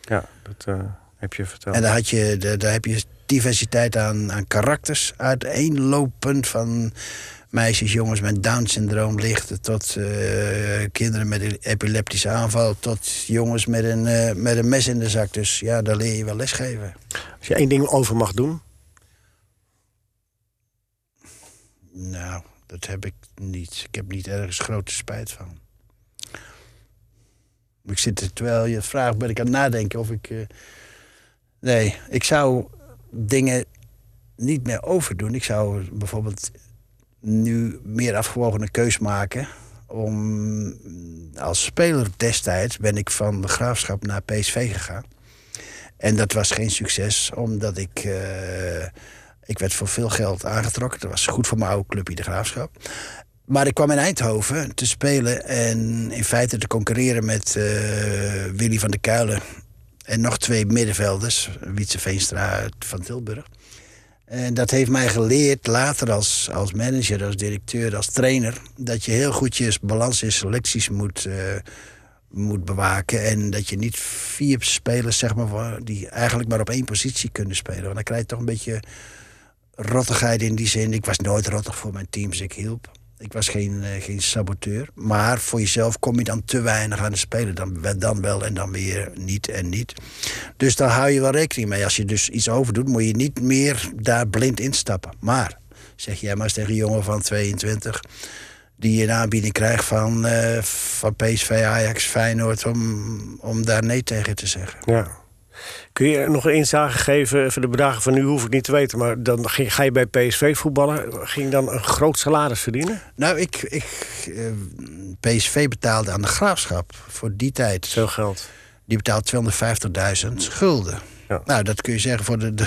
[SPEAKER 2] ja dat eh, heb je verteld.
[SPEAKER 3] En daar, had je, daar, daar heb je diversiteit aan, aan karakters. Uiteenlopend van meisjes, jongens met Down-syndroom lichten... tot eh, kinderen met een epileptische aanval... tot jongens met een, eh, met een mes in de zak. Dus ja, daar leer je wel lesgeven.
[SPEAKER 2] Als je één ding over mag doen,
[SPEAKER 3] Nou, dat heb ik niet. Ik heb niet ergens grote spijt van. Ik zit er, terwijl je het vraagt, ben ik aan het nadenken of ik... eh, Nee, ik zou dingen niet meer overdoen. Ik zou bijvoorbeeld nu meer afgewogene keus maken. Om als speler destijds ben ik van de graafschap naar PSV gegaan. En dat was geen succes, omdat ik. eh, ik werd voor veel geld aangetrokken. Dat was goed voor mijn oude clubje, de graafschap. Maar ik kwam in Eindhoven te spelen en in feite te concurreren met eh, Willy van der Kuilen. En nog twee middenvelders, Wietse Veenstra van Tilburg. En dat heeft mij geleerd later als, als manager, als directeur, als trainer... dat je heel goed je balans in selecties moet, eh, moet bewaken. En dat je niet vier spelers, zeg maar, die eigenlijk maar op één positie kunnen spelen. Want dan krijg je toch een beetje rottigheid in die zin. Ik was nooit rottig voor mijn teams, ik hielp. Ik was geen, eh, geen saboteur. Maar voor jezelf kom je dan te weinig aan het spelen. Dan, dan wel en dan weer niet en niet. Dus daar hou je wel rekening mee. Als je dus iets overdoet, moet je niet meer daar blind instappen. Maar, zeg jij maar eens tegen een jongen van 22... die een aanbieding krijgt van, eh, van PSV, Ajax, Feyenoord... Om, om daar nee tegen te zeggen.
[SPEAKER 2] ja. Kun je nog een inzage geven, voor de bedragen van nu hoef ik niet te weten... maar dan ging, ga je bij PSV voetballen, ging dan een groot salaris verdienen?
[SPEAKER 3] Nou, ik, ik, eh, PSV betaalde aan de graafschap voor die tijd.
[SPEAKER 2] Veel geld.
[SPEAKER 3] Die betaalt 250.000 gulden.
[SPEAKER 2] Ja.
[SPEAKER 3] Nou, dat kun je zeggen voor de, de.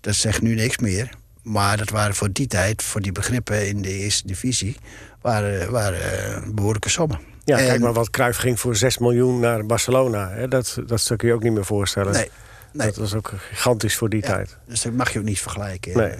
[SPEAKER 3] Dat zegt nu niks meer. Maar dat waren voor die tijd, voor die begrippen in de eerste divisie. waren, waren eh, behoorlijke sommen.
[SPEAKER 2] Ja, kijk maar wat Cruijff ging voor 6 miljoen naar Barcelona. Hè? Dat, dat stuk kun je ook niet meer voorstellen.
[SPEAKER 3] Nee, nee.
[SPEAKER 2] Dat was ook gigantisch voor die
[SPEAKER 3] Ja,
[SPEAKER 2] tijd.
[SPEAKER 3] Dus dat mag je ook niet vergelijken.
[SPEAKER 2] Nee.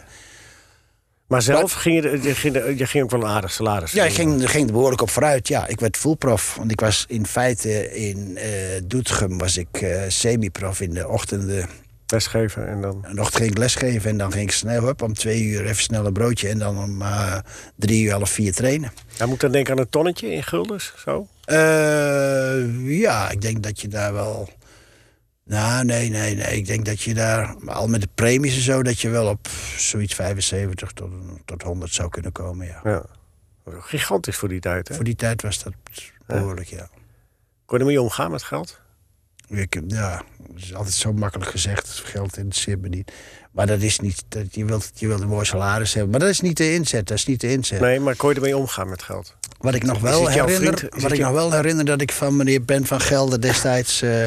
[SPEAKER 2] Maar zelf ging je, je, ging, je ging ook wel een aardig salaris
[SPEAKER 3] Ja, ik ging, ging er behoorlijk op vooruit. Ja, ik werd fullprof. Want ik was in feite in eh Doetinchem was ik eh semi-prof in de ochtenden.
[SPEAKER 2] Lesgeven en dan...
[SPEAKER 3] En nog ging ik lesgeven en dan ging ik snel op om twee uur even snel een broodje. En dan om eh, drie uur, half vier trainen.
[SPEAKER 2] Hij moet dan denken aan een tonnetje in guldens, zo?
[SPEAKER 3] Eh, ja, ik denk dat je daar wel. Nou, nee, nee, nee. Ik denk dat je daar, al met de premies en zo, dat je wel op zoiets 75 tot, tot 100 zou kunnen komen. Ja.
[SPEAKER 2] Ja. Gigantisch voor die tijd, hè?
[SPEAKER 3] Voor die tijd was dat behoorlijk, ja.
[SPEAKER 2] Kon je ermee omgaan met geld?
[SPEAKER 3] Ik, ja, het is altijd zo makkelijk gezegd. Geld interesseert me niet. Maar dat is niet. Dat, je, wilt, je wilt een mooi salaris hebben. Maar dat is niet de inzet. Dat is niet de inzet.
[SPEAKER 2] Nee, maar kon je ermee omgaan met geld?
[SPEAKER 3] Wat ik nog wel herinner,
[SPEAKER 2] vriend?
[SPEAKER 3] Wat ik nog wel herinner dat ik van meneer Ben van Gelder destijds, eh,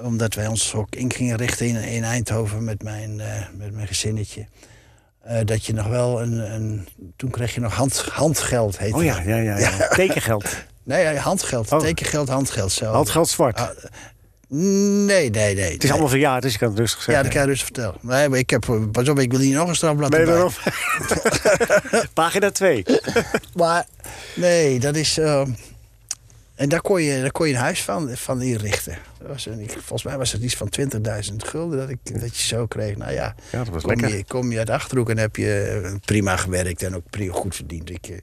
[SPEAKER 3] omdat wij ons ook in gingen richten in, in Eindhoven met mijn, eh, met mijn gezinnetje. eh, dat je nog wel een, een. Toen kreeg je nog hand, handgeld, heette
[SPEAKER 2] Oh ja,
[SPEAKER 3] dat.
[SPEAKER 2] ja, ja. ja. Tekengeld.
[SPEAKER 3] Nee, handgeld.
[SPEAKER 2] Oh.
[SPEAKER 3] Tekengeld, handgeld. Zo.
[SPEAKER 2] Handgeld zwart.
[SPEAKER 3] Nee, nee, nee.
[SPEAKER 2] het is allemaal verjaard, dus ik kan het rustig
[SPEAKER 3] Ja,
[SPEAKER 2] zeggen.
[SPEAKER 3] dat kan je dus vertellen. Nee, maar ik heb. eh, Pas op, ik wil hier nog een strafblad
[SPEAKER 2] Nee, daarom. Pagina 2.
[SPEAKER 3] Maar nee, dat is. eh, en daar kon, je, daar kon je een huis van, van inrichten. Dat was een, volgens mij was het iets van 20.000 gulden dat, ik, dat je zo kreeg. Nou ja,
[SPEAKER 2] Ja, dat was
[SPEAKER 3] kom,
[SPEAKER 2] lekker.
[SPEAKER 3] je, kom je uit de achterhoek en heb je eh, prima gewerkt en ook prima goed verdiend. Ik, eh,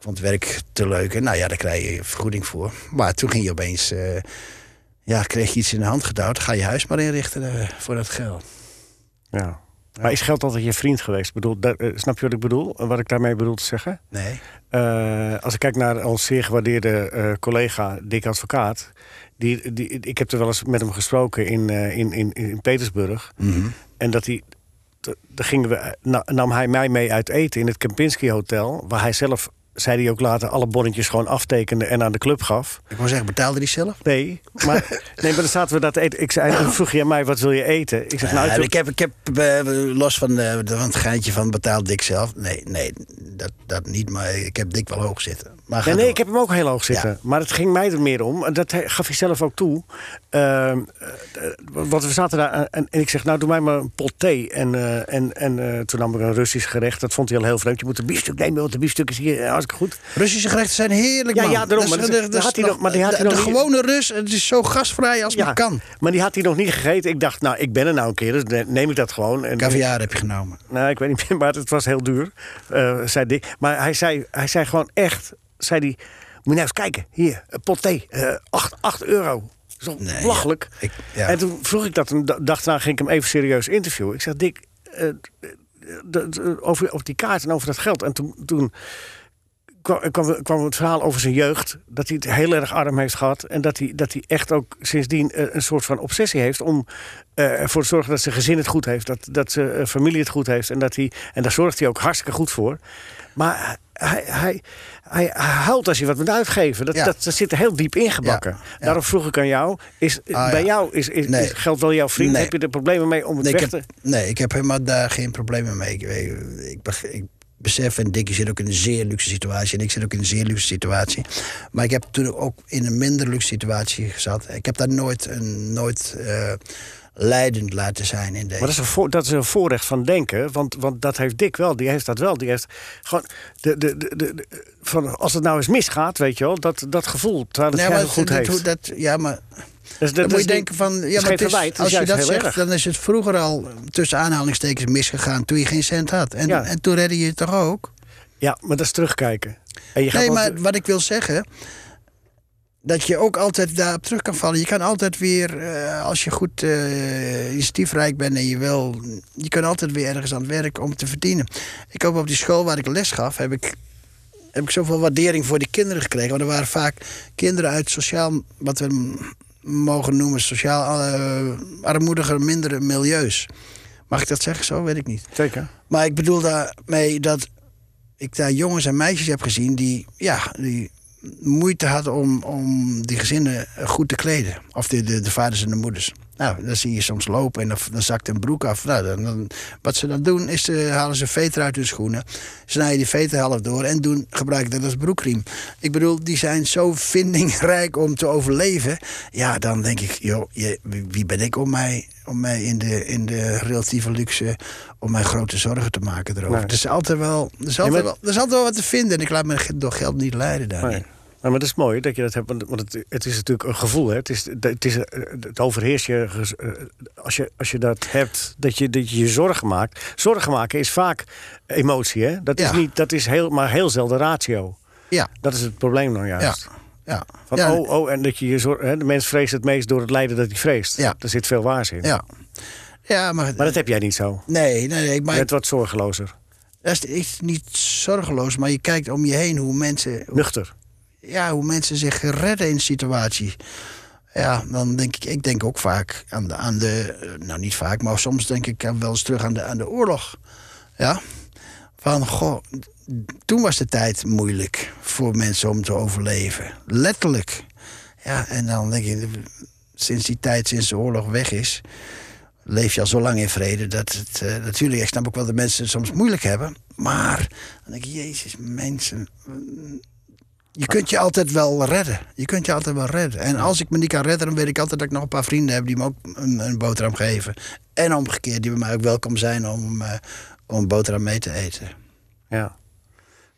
[SPEAKER 3] vond het werk te leuk. En nou ja, daar krijg je vergoeding voor. Maar toen ging je opeens. eh, ja, kreeg je iets in de hand gedouwd. Ga je huis maar inrichten eh, voor dat geld.
[SPEAKER 2] Ja. Maar is geld altijd je vriend geweest? Ik Bedoel, dat, eh, snap je wat ik bedoel? Wat ik daarmee bedoel te zeggen?
[SPEAKER 3] Nee.
[SPEAKER 2] Eh, als ik kijk naar ons zeer gewaardeerde collega Dick Advocaat. Die, die, ik heb er wel eens met hem gesproken in, eh, in, in, in Petersburg. En dat hij. Daar gingen we, na- nam hij mij mee uit eten in het Kempinski Hotel. Waar hij zelf, zei hij ook later, alle bonnetjes gewoon aftekende en aan de club gaf.
[SPEAKER 3] Ik wil zeggen, betaalde die zelf?
[SPEAKER 2] Nee, maar, nee, maar dan zaten we dat te eten. Ik zei, toen vroeg je aan mij, wat wil je eten? Ik zeg, nou,
[SPEAKER 3] Ja,
[SPEAKER 2] ik
[SPEAKER 3] heb, ik heb eh, los van, eh, van het geintje van betaald dik zelf. Nee, nee dat, dat niet. Maar ik heb dik wel hoog zitten. Maar
[SPEAKER 2] Ja, nee, ik heb hem ook heel hoog zitten.
[SPEAKER 3] Ja.
[SPEAKER 2] Maar het ging mij er meer om. En dat gaf hij zelf ook toe. Eh, want we zaten daar en, en ik zeg, nou doe mij maar een pot thee. En, eh, en, en eh, toen nam ik een Russisch gerecht. Dat vond hij al heel vreemd. Je moet een biefstuk nemen, want de biefstuk is hier eh, hartstikke goed.
[SPEAKER 3] Russische gerechten zijn heerlijk,
[SPEAKER 2] Ja,
[SPEAKER 3] man.
[SPEAKER 2] ja, daarom,
[SPEAKER 3] Dat is-
[SPEAKER 2] maar dat-
[SPEAKER 3] dat
[SPEAKER 2] dat
[SPEAKER 3] is
[SPEAKER 2] had hij
[SPEAKER 3] nog-
[SPEAKER 2] nog- maar die had hij
[SPEAKER 3] de,
[SPEAKER 2] nog
[SPEAKER 3] de
[SPEAKER 2] niet-
[SPEAKER 3] gewone Rus, het is zo gastvrij als maar kan.
[SPEAKER 2] maar die had hij nog niet gegeten. Ik dacht, nou, ik ben er nou een keer, dus ne- neem ik dat gewoon. En,
[SPEAKER 3] Caviar heb je genomen.
[SPEAKER 2] Nou, ik weet niet meer, maar het was heel duur, eh, zei Dick. Maar hij zei, hij zei gewoon echt, zei hij, moet je nou eens kijken, hier, een pot thee, eh 8 euro. Dat is toch
[SPEAKER 3] Nee,
[SPEAKER 2] belachelijk.
[SPEAKER 3] ja. Ik- ja.
[SPEAKER 2] En toen vroeg ik dat, een da- dag daarna ging ik hem even serieus interviewen. Ik zeg, Dick, eh, over, over die kaart en over dat geld. En toen, toen kwam, het verhaal over zijn jeugd. Dat hij het heel erg arm heeft gehad. En dat hij, dat hij echt ook sindsdien eh, een soort van obsessie heeft om eh, ervoor te zorgen dat zijn gezin het goed heeft. Dat, dat zijn eh, familie het goed heeft. En, dat hij, en daar zorgt hij ook hartstikke goed voor. Maar hij, hij, hij, hij huilt als je wat moet uitgeven. Dat,
[SPEAKER 3] Ja.
[SPEAKER 2] dat, dat zit er heel diep ingebakken.
[SPEAKER 3] Ja, ja.
[SPEAKER 2] Daarom vroeg ik aan jou. Is,
[SPEAKER 3] Ah,
[SPEAKER 2] bij jou is, is,
[SPEAKER 3] Nee.
[SPEAKER 2] is geld wel jouw vriend?
[SPEAKER 3] Nee.
[SPEAKER 2] Heb je er problemen mee om het
[SPEAKER 3] Nee ik,
[SPEAKER 2] weg
[SPEAKER 3] heb,
[SPEAKER 2] te...
[SPEAKER 3] nee, ik heb helemaal daar geen problemen mee. Ik, ik, ik besef, en Dickie zit ook in een zeer luxe situatie. En ik zit ook in een zeer luxe situatie. Maar ik heb toen ook in een minder luxe situatie gezat. Ik heb daar nooit, een, nooit eh, leidend laten zijn in deze.
[SPEAKER 2] Maar dat is, een voor, dat is een voorrecht van denken. Want, want dat heeft Dick wel. Die heeft dat wel. Die heeft gewoon. De, de, de, de- van, als het nou eens misgaat, weet je wel. Dat, dat gevoel. Terwijl het
[SPEAKER 3] Nee, maar
[SPEAKER 2] goed
[SPEAKER 3] dat-
[SPEAKER 2] heeft.
[SPEAKER 3] dat, ja, maar
[SPEAKER 2] Dus dat-
[SPEAKER 3] dan moet je denken van... Ja, maar
[SPEAKER 2] geen
[SPEAKER 3] het is-
[SPEAKER 2] verwijt, het is
[SPEAKER 3] als je dat zegt,
[SPEAKER 2] erg.
[SPEAKER 3] dan is het vroeger al tussen aanhalingstekens misgegaan... toen je geen cent had. En,
[SPEAKER 2] Ja.
[SPEAKER 3] en toen redde je het toch ook?
[SPEAKER 2] Ja, maar dat is terugkijken. En je gaat
[SPEAKER 3] Nee, maar wat ik wil zeggen... dat je ook altijd daarop terug kan vallen. Je kan altijd weer, eh, als je goed eh initiatiefrijk bent en je wil... je kan altijd weer ergens aan het werk om te verdienen. Ik heb op die school waar ik les gaf... heb ik, heb ik zoveel waardering voor die kinderen gekregen. Want er waren vaak kinderen uit sociaal... wat we mogen noemen sociaal eh, armoedige, mindere milieus. Mag ik dat zeggen zo? Weet ik niet.
[SPEAKER 2] Zeker.
[SPEAKER 3] Maar ik bedoel daarmee dat ik daar jongens en meisjes heb gezien die, ja, die moeite hadden om, om die gezinnen goed te kleden. Of de, de, de vaders en de moeders. Nou, dan zie je soms lopen en dan, dan zakt een broek af. Nou, dan, dan- wat ze dan doen, is ze halen ze veter uit hun schoenen. Snijden die veter half door en doen, gebruiken dat als broekriem. Ik bedoel, die zijn zo vindingrijk om te overleven. Ja, dan denk ik, joh, je, wie ben ik om mij, om mij in, de, in de relatieve luxe... om mij grote zorgen te maken erover.
[SPEAKER 2] Nee.
[SPEAKER 3] Er is altijd wel, er is
[SPEAKER 2] maar-
[SPEAKER 3] altijd wel, er is altijd wel wat te vinden. En ik laat me door geld niet leiden daarin.
[SPEAKER 2] Nee. Nou, maar dat is mooi dat je dat hebt, want- het, het is natuurlijk een gevoel. Hè? Het, is, het, is, eh, het overheerst je, eh, als je als je dat hebt, dat je, dat je je zorgen maakt. Zorgen maken is vaak emotie, hè? Dat is,
[SPEAKER 3] Ja.
[SPEAKER 2] niet, dat is heel, maar heel zelden ratio.
[SPEAKER 3] Ja,
[SPEAKER 2] Dat is het probleem nou
[SPEAKER 3] ja,
[SPEAKER 2] juist.
[SPEAKER 3] ja.
[SPEAKER 2] Van,
[SPEAKER 3] ja,
[SPEAKER 2] oh, oh, en dat je je zorg, hè, de mens vreest het meest door het lijden dat hij vreest.
[SPEAKER 3] Ja.
[SPEAKER 2] Daar zit veel waars in.
[SPEAKER 3] ja. Ja, maar,
[SPEAKER 2] Maar dat heb jij niet zo.
[SPEAKER 3] nee, nee, nee,
[SPEAKER 2] Je
[SPEAKER 3] maar
[SPEAKER 2] bent wat zorgelozer.
[SPEAKER 3] dat is, is niet zorgeloos, maar je kijkt om je heen hoe mensen,
[SPEAKER 2] Nuchter.
[SPEAKER 3] Ja, hoe mensen zich redden in situaties. Ja, dan denk ik, ik denk ook vaak aan de, aan de eh, nou niet vaak, maar soms denk ik wel eens terug aan de, aan de oorlog. Ja, van goh, toen was de tijd moeilijk voor mensen om te overleven. Letterlijk. Ja, en dan denk je, sinds die tijd, sinds de oorlog weg is, leef je al zo lang in vrede dat het eh, natuurlijk, ik snap ook wel dat mensen het soms moeilijk hebben, maar dan denk ik, Jezus, mensen, je kunt je altijd wel redden. Je kunt je altijd wel redden. En als ik me niet kan redden, dan weet ik altijd dat ik nog een paar vrienden heb die me ook een, een boterham geven. En omgekeerd, die bij mij ook welkom zijn om, eh, om een boterham mee te eten.
[SPEAKER 2] Ja.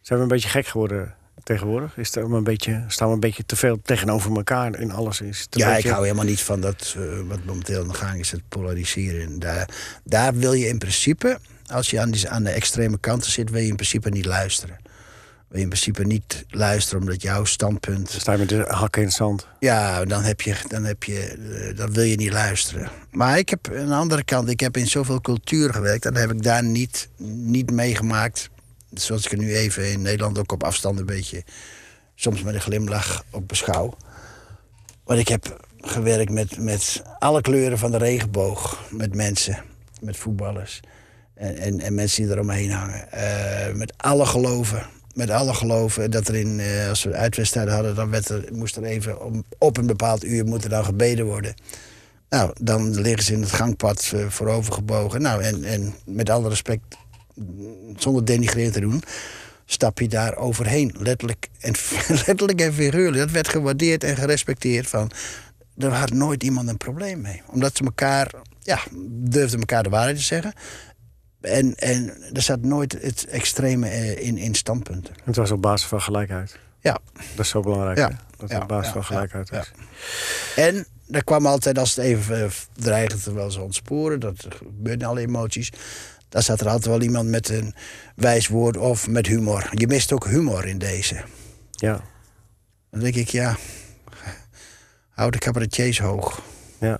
[SPEAKER 2] Zijn we een beetje gek geworden tegenwoordig? Is er een beetje, staan we een beetje te veel tegenover elkaar in alles? Is
[SPEAKER 3] Ja,
[SPEAKER 2] beetje-
[SPEAKER 3] ik hou helemaal niet van dat eh, wat momenteel aan de gang is, het polariseren. Daar, daar wil je in principe, als je aan, die, aan de extreme kanten zit, wil je in principe niet luisteren. Wil je in principe niet luisteren omdat jouw standpunt
[SPEAKER 2] Sta je met de hakken in het zand?
[SPEAKER 3] Ja, dan, heb je, dan, heb je, eh, dan wil je niet luisteren. Maar ik heb aan de andere kant, ik heb in zoveel cultuur gewerkt... en heb ik daar niet, niet meegemaakt. Zoals ik er nu even in Nederland ook op afstand een beetje... soms met een glimlach op beschouw. Want ik heb gewerkt met, met alle kleuren van de regenboog. Met mensen, met voetballers. En, en, en mensen die eromheen hangen. Eh, met alle geloven. Met alle geloven. Dat er in, eh, als we uitwedstrijden hadden, dan moest er even op een bepaald uur moet er dan gebeden worden. Nou, dan liggen ze in het gangpad eh, voorovergebogen. Nou, en, en met alle respect, mm, zonder denigreren te doen. stap je daar overheen. Letterlijk en, letterlijk en figuurlijk. Dat werd gewaardeerd en gerespecteerd. Van, er had nooit iemand een probleem mee. Omdat ze elkaar, ja, durfden elkaar de waarheid te zeggen. En, en er zat nooit het extreme eh, in, in standpunten.
[SPEAKER 2] Het was op basis van gelijkheid.
[SPEAKER 3] Ja.
[SPEAKER 2] Dat is zo belangrijk,
[SPEAKER 3] Ja.
[SPEAKER 2] hè? Dat het
[SPEAKER 3] Ja,
[SPEAKER 2] op basis
[SPEAKER 3] ja,
[SPEAKER 2] van gelijkheid
[SPEAKER 3] ja,
[SPEAKER 2] is.
[SPEAKER 3] En er kwam altijd, als het even eh, dreigend wel eens ontsporen, dat gebeurde alle emoties. Dan zat er altijd wel iemand met een wijs woord of met humor. Je mist ook humor in deze.
[SPEAKER 2] Ja,
[SPEAKER 3] Dan denk ik, ja, hou de cabaretiers hoog.
[SPEAKER 2] ja.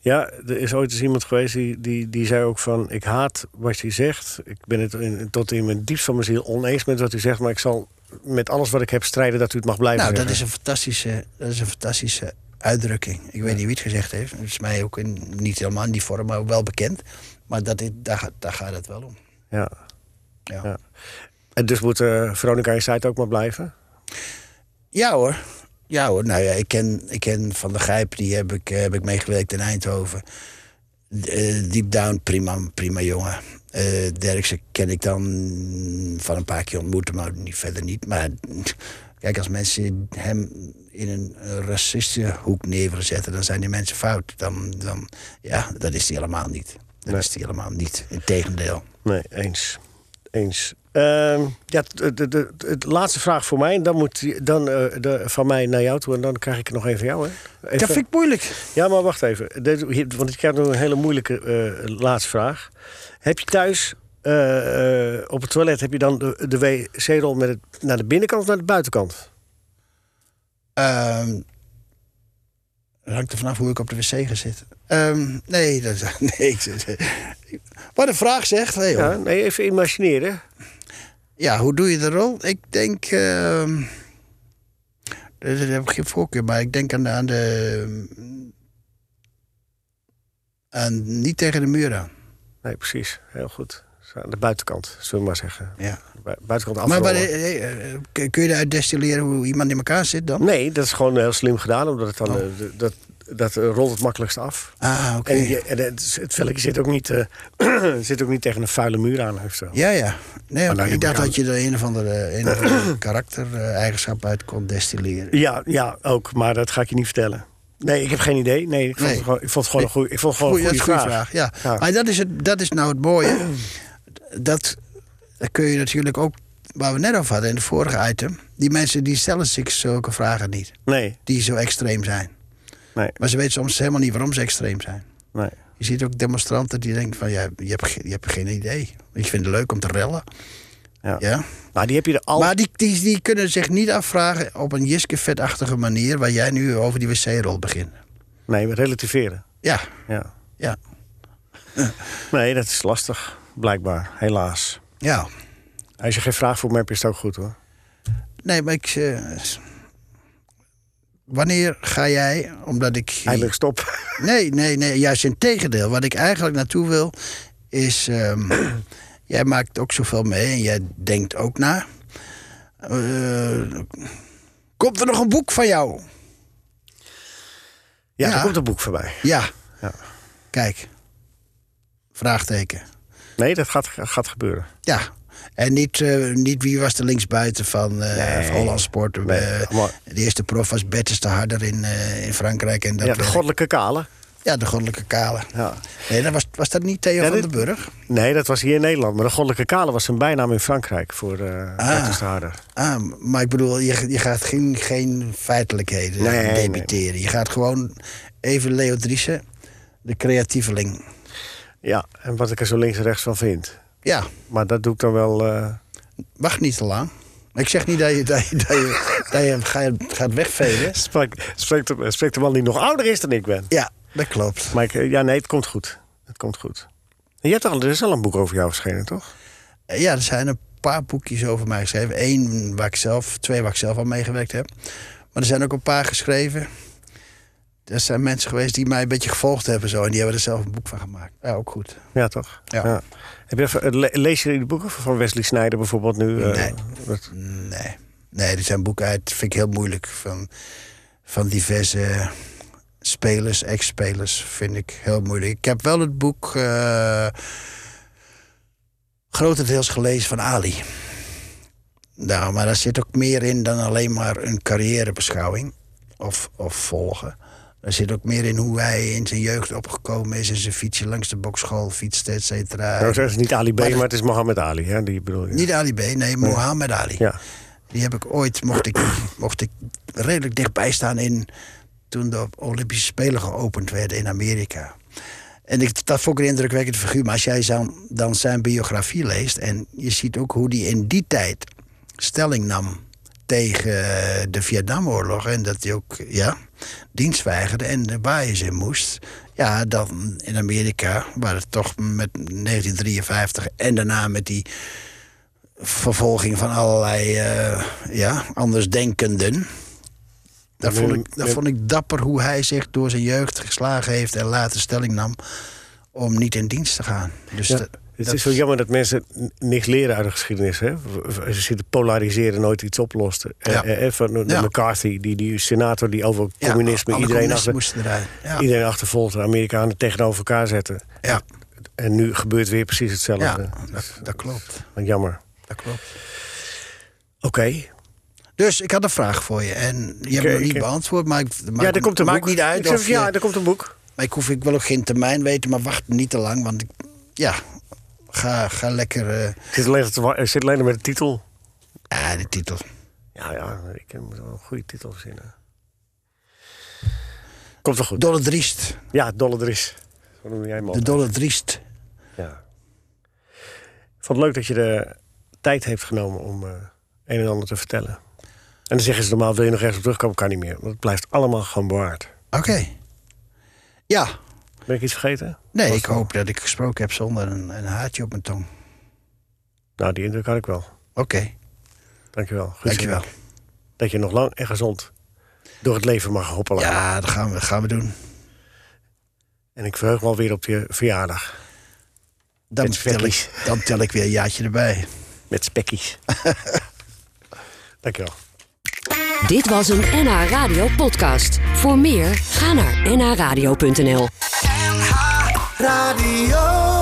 [SPEAKER 2] Ja, er is ooit eens iemand geweest die, die, die zei ook van... ik haat wat hij zegt. Ik ben het in, tot in mijn diepst van mijn ziel oneens met wat u zegt... maar ik zal met alles wat ik heb strijden dat u het mag blijven
[SPEAKER 3] Nou, dat is een fantastische, dat is een fantastische uitdrukking. Ik weet niet wie het gezegd heeft. Het is mij ook in, niet helemaal in die vorm, maar wel bekend. Maar dat, is- daar, gaat- daar gaat het wel om.
[SPEAKER 2] Ja.
[SPEAKER 3] Ja,
[SPEAKER 2] Ja. En dus moet eh, Veronica in Site ook maar blijven?
[SPEAKER 3] Ja hoor. Ja hoor, nou ja, ik ken, ik ken Van der Gijp, die heb ik, eh, heb ik meegewerkt in Eindhoven. Eh, deep Down, prima, prima jongen. Derksen ken ik dan van een paar keer ontmoeten, maar niet, verder niet. Maar kijk, als mensen hem in een racistische hoek neer willen zetten, dan zijn die mensen fout. Dan, dan ja, dat is hij helemaal niet. Dat
[SPEAKER 2] Nee.
[SPEAKER 3] is hij helemaal niet. Integendeel.
[SPEAKER 2] Nee, eens. Eens. Ehm, ja, de, de, de, de laatste vraag voor mij. Dan moet dan, eh, de, van mij naar jou toe. En dan krijg ik er nog één van jou. Hè? Even-
[SPEAKER 3] Dat vind ik moeilijk.
[SPEAKER 2] Ja, maar wacht even. Want ik krijg nog een hele moeilijke eh, laatste vraag. Heb je thuis eh, op het toilet heb je dan de, de wc-rol met het, naar de binnenkant of naar de buitenkant?
[SPEAKER 3] Het hangt er vanaf hoe ik op de wc ga zitten. Ehm, nee, dat, nee wat een vraag zegt.
[SPEAKER 2] Ja,
[SPEAKER 3] ja.
[SPEAKER 2] nee, even imagineren.
[SPEAKER 3] Ja, hoe doe je de rol? Ik denk... daar daar heb ik geen voorkeur, maar ik denk aan de... Aan de aan, niet tegen de muur aan.
[SPEAKER 2] Nee, precies. Heel goed. Aan de buitenkant, zullen we maar zeggen.
[SPEAKER 3] Ja.
[SPEAKER 2] Bu- Buitenkant
[SPEAKER 3] Maar
[SPEAKER 2] afrollen.
[SPEAKER 3] wat, eh, kun je eruit destilleren hoe iemand in elkaar zit dan?
[SPEAKER 2] Nee, dat is gewoon heel slim gedaan. Omdat het dan,
[SPEAKER 3] Oh.
[SPEAKER 2] eh, dat, dat eh, rolt het makkelijkst af.
[SPEAKER 3] Ah, oké.
[SPEAKER 2] En, je, en het, het velletje zit ook, niet, eh, zit ook niet tegen een vuile muur aan. Of zo.
[SPEAKER 3] Ja, ja. Nee, ik dacht dat je er een of andere, een of andere karaktereigenschap uit kon destilleren.
[SPEAKER 2] Ja, ja, ook. Maar dat ga ik je niet vertellen. Nee, ik heb geen idee. Nee, ik vond
[SPEAKER 3] Nee.
[SPEAKER 2] het gewoon, ik vond het gewoon een goede, ik vond het gewoon een goede vraag.
[SPEAKER 3] vraag. Ja.
[SPEAKER 2] Ja.
[SPEAKER 3] Maar dat is, het, dat is nou het mooie. Dat, dat kun je natuurlijk ook, waar we net over hadden in de vorige item. Die mensen die stellen zich zulke vragen niet.
[SPEAKER 2] Nee,
[SPEAKER 3] Die zo extreem zijn.
[SPEAKER 2] Nee,
[SPEAKER 3] Maar ze weten soms helemaal niet waarom ze extreem zijn.
[SPEAKER 2] nee.
[SPEAKER 3] Je ziet ook demonstranten die denken van... Ja, je, hebt, je hebt geen idee. Je vindt het leuk om te rellen.
[SPEAKER 2] Ja.
[SPEAKER 3] Ja?
[SPEAKER 2] Maar die heb je er al.
[SPEAKER 3] Maar die, die, die kunnen zich niet afvragen op een Jiske-vetachtige manier... waar jij nu over die wc-rol begint.
[SPEAKER 2] Nee, we relativeren.
[SPEAKER 3] Ja,
[SPEAKER 2] Ja.
[SPEAKER 3] ja,
[SPEAKER 2] Nee, dat is lastig. Blijkbaar, helaas.
[SPEAKER 3] ja.
[SPEAKER 2] Als je geen vraag voor me hebt, is het ook goed hoor.
[SPEAKER 3] Nee, maar ik... eh, wanneer ga jij, omdat ik...
[SPEAKER 2] Eindelijk stop.
[SPEAKER 3] Nee, nee, nee, juist in tegendeel. Wat ik eigenlijk naartoe wil, is... ehm, jij maakt ook zoveel mee en jij denkt ook na. Eh, komt er nog een boek van jou?
[SPEAKER 2] Ja,
[SPEAKER 3] Ja.
[SPEAKER 2] er komt een boek voorbij.
[SPEAKER 3] Ja.
[SPEAKER 2] Ja.
[SPEAKER 3] Kijk. Vraagteken.
[SPEAKER 2] Nee, dat gaat, gaat gebeuren.
[SPEAKER 3] Ja. En niet, eh, niet wie was de linksbuiten van,
[SPEAKER 2] Nee.
[SPEAKER 3] van Holland Sport.
[SPEAKER 2] Nee,
[SPEAKER 3] Eh, de eerste prof was Bertus de Harder in, in Frankrijk. En dat
[SPEAKER 2] ja, de goddelijke kale.
[SPEAKER 3] ja, de goddelijke kale.
[SPEAKER 2] Ja.
[SPEAKER 3] Nee, dat was, was dat niet Theo
[SPEAKER 2] Ja,
[SPEAKER 3] van den Burg?
[SPEAKER 2] Nee, dat was hier in Nederland. Maar de goddelijke kale was zijn bijnaam in Frankrijk voor
[SPEAKER 3] Ah.
[SPEAKER 2] Bertus de Harder.
[SPEAKER 3] Ah, maar ik bedoel, je, je gaat geen, geen feitelijkheden
[SPEAKER 2] Nee, nee.
[SPEAKER 3] debiteren. Je gaat gewoon even Leo Driessen, de creatieveling.
[SPEAKER 2] Ja, en wat ik er zo links en rechts van vind.
[SPEAKER 3] Ja,
[SPEAKER 2] Maar dat doe ik dan wel. eh,
[SPEAKER 3] wacht niet te lang. Ik zeg niet dat je, dat je, dat je, dat je gaat, gaat wegvelen.
[SPEAKER 2] spreekt, spreekt, de- spreekt de man die nog ouder is dan ik ben.
[SPEAKER 3] Ja, dat klopt.
[SPEAKER 2] Maar ik, eh, ja, nee, het komt goed. Het komt goed. En je hebt al, er is al een boek over jou verschenen, toch?
[SPEAKER 3] Eh, Ja, er zijn een paar boekjes over mij geschreven. Eén waar ik zelf, twee waar ik zelf al meegewerkt heb. Maar er zijn ook een paar geschreven. Er zijn mensen geweest die mij een beetje gevolgd hebben zo, en die hebben er zelf een boek van gemaakt. Ja, ook goed.
[SPEAKER 2] Ja, toch?
[SPEAKER 3] Ja.
[SPEAKER 2] Heb je even, eh, le- lees je die boeken van Wesley Snyder bijvoorbeeld nu? eh,
[SPEAKER 3] Nee. Nee. Nee, er zijn boeken uit, vind ik heel moeilijk. Van, van diverse spelers, ex-spelers, vind ik heel moeilijk. Ik heb wel het boek eh grotendeels gelezen van Ali. Nou, maar daar zit ook meer in dan alleen maar een carrièrebeschouwing of, of volgen. Er zit ook meer in hoe hij in zijn jeugd opgekomen is... en zijn fietsje langs de bokschool fietste, et cetera.
[SPEAKER 2] Nou, het is niet Ali B,
[SPEAKER 3] Maar
[SPEAKER 2] het is Mohammed Ali, hè? Die bedoel je.
[SPEAKER 3] Niet Ali B, nee, Mohammed Ali.
[SPEAKER 2] Ja.
[SPEAKER 3] Die heb ik ooit, mocht ik, mocht ik redelijk dichtbij staan in... toen de Olympische Spelen geopend werden in Amerika. En ik, dat vond ik een indrukwekkend figuur. Maar als jij dan, dan zijn biografie leest... en je ziet ook hoe hij in die tijd stelling nam tegen de Vietnamoorlog... en dat hij ook ja, dienst weigerde en de baaiers in moest... ja, dan in Amerika, waar het toch met 1953... en daarna met die vervolging van allerlei eh, ja, andersdenkenden. Dat
[SPEAKER 2] Ja,
[SPEAKER 3] vond, ik, dat
[SPEAKER 2] nu-
[SPEAKER 3] vond ik dapper hoe hij zich door zijn jeugd geslagen heeft... en later stelling nam om niet in dienst te gaan. Dus
[SPEAKER 2] Ja. Het
[SPEAKER 3] dat-
[SPEAKER 2] is zo jammer dat mensen niks leren uit de geschiedenis. Hè? Ze zitten polariseren, nooit iets oplosten.
[SPEAKER 3] Ja.
[SPEAKER 2] Eh, eh, van
[SPEAKER 3] Ja.
[SPEAKER 2] McCarthy, die, die senator die over
[SPEAKER 3] ja,
[SPEAKER 2] communisme iedereen, achter, iedereen achtervolgt, de Amerikanen tegenover elkaar zetten.
[SPEAKER 3] Ja.
[SPEAKER 2] En nu gebeurt weer precies hetzelfde.
[SPEAKER 3] ja, dat, dat klopt.
[SPEAKER 2] Jammer.
[SPEAKER 3] Dat klopt.
[SPEAKER 2] Oké.
[SPEAKER 3] Dus ik had een vraag voor je. En je hebt me niet beantwoord, maar ik,
[SPEAKER 2] Ja, er komt een
[SPEAKER 3] maakt
[SPEAKER 2] boek.
[SPEAKER 3] niet uit.
[SPEAKER 2] Zeg,
[SPEAKER 3] Of je,
[SPEAKER 2] ja, er komt een boek.
[SPEAKER 3] Maar ik, hoef, ik wil ook geen termijn weten, maar wacht niet te lang. Want ik, ja, ga, ga lekker... eh
[SPEAKER 2] Ik zit alleen, ik zit alleen met de titel.
[SPEAKER 3] ah, de titel.
[SPEAKER 2] Ja, ja, ik moet wel een goede titel verzinnen. Komt wel goed.
[SPEAKER 3] Dolle Driest.
[SPEAKER 2] Ja, Dolle Dries. Zo noem jij hem
[SPEAKER 3] De. Dolle Driest.
[SPEAKER 2] Ja. Ik vond het leuk dat je de tijd heeft genomen om eh, een en ander te vertellen. En dan zeggen ze normaal, wil je nog ergens op terugkomen? Kan niet meer. Want het blijft allemaal gewoon bewaard.
[SPEAKER 3] Oké. Ja.
[SPEAKER 2] Ben ik iets vergeten?
[SPEAKER 3] Nee,
[SPEAKER 2] Was
[SPEAKER 3] ik hoop dat ik gesproken heb zonder een, een haartje op mijn tong.
[SPEAKER 2] Nou, die indruk had ik wel.
[SPEAKER 3] Oké,
[SPEAKER 2] Dankjewel. Goed
[SPEAKER 3] dankjewel.
[SPEAKER 2] Dat je nog lang en gezond door het leven mag hoppelen.
[SPEAKER 3] Ja, dat gaan we, gaan we doen.
[SPEAKER 2] En ik verheug me alweer op je verjaardag.
[SPEAKER 3] Dan
[SPEAKER 2] Met
[SPEAKER 3] tel, ik, dan tel ik weer een jaartje erbij.
[SPEAKER 2] Met spekkies. Dankjewel.
[SPEAKER 1] Dit was een NH Radio podcast. Voor meer, ga naar nhradio.nl.
[SPEAKER 4] Radio.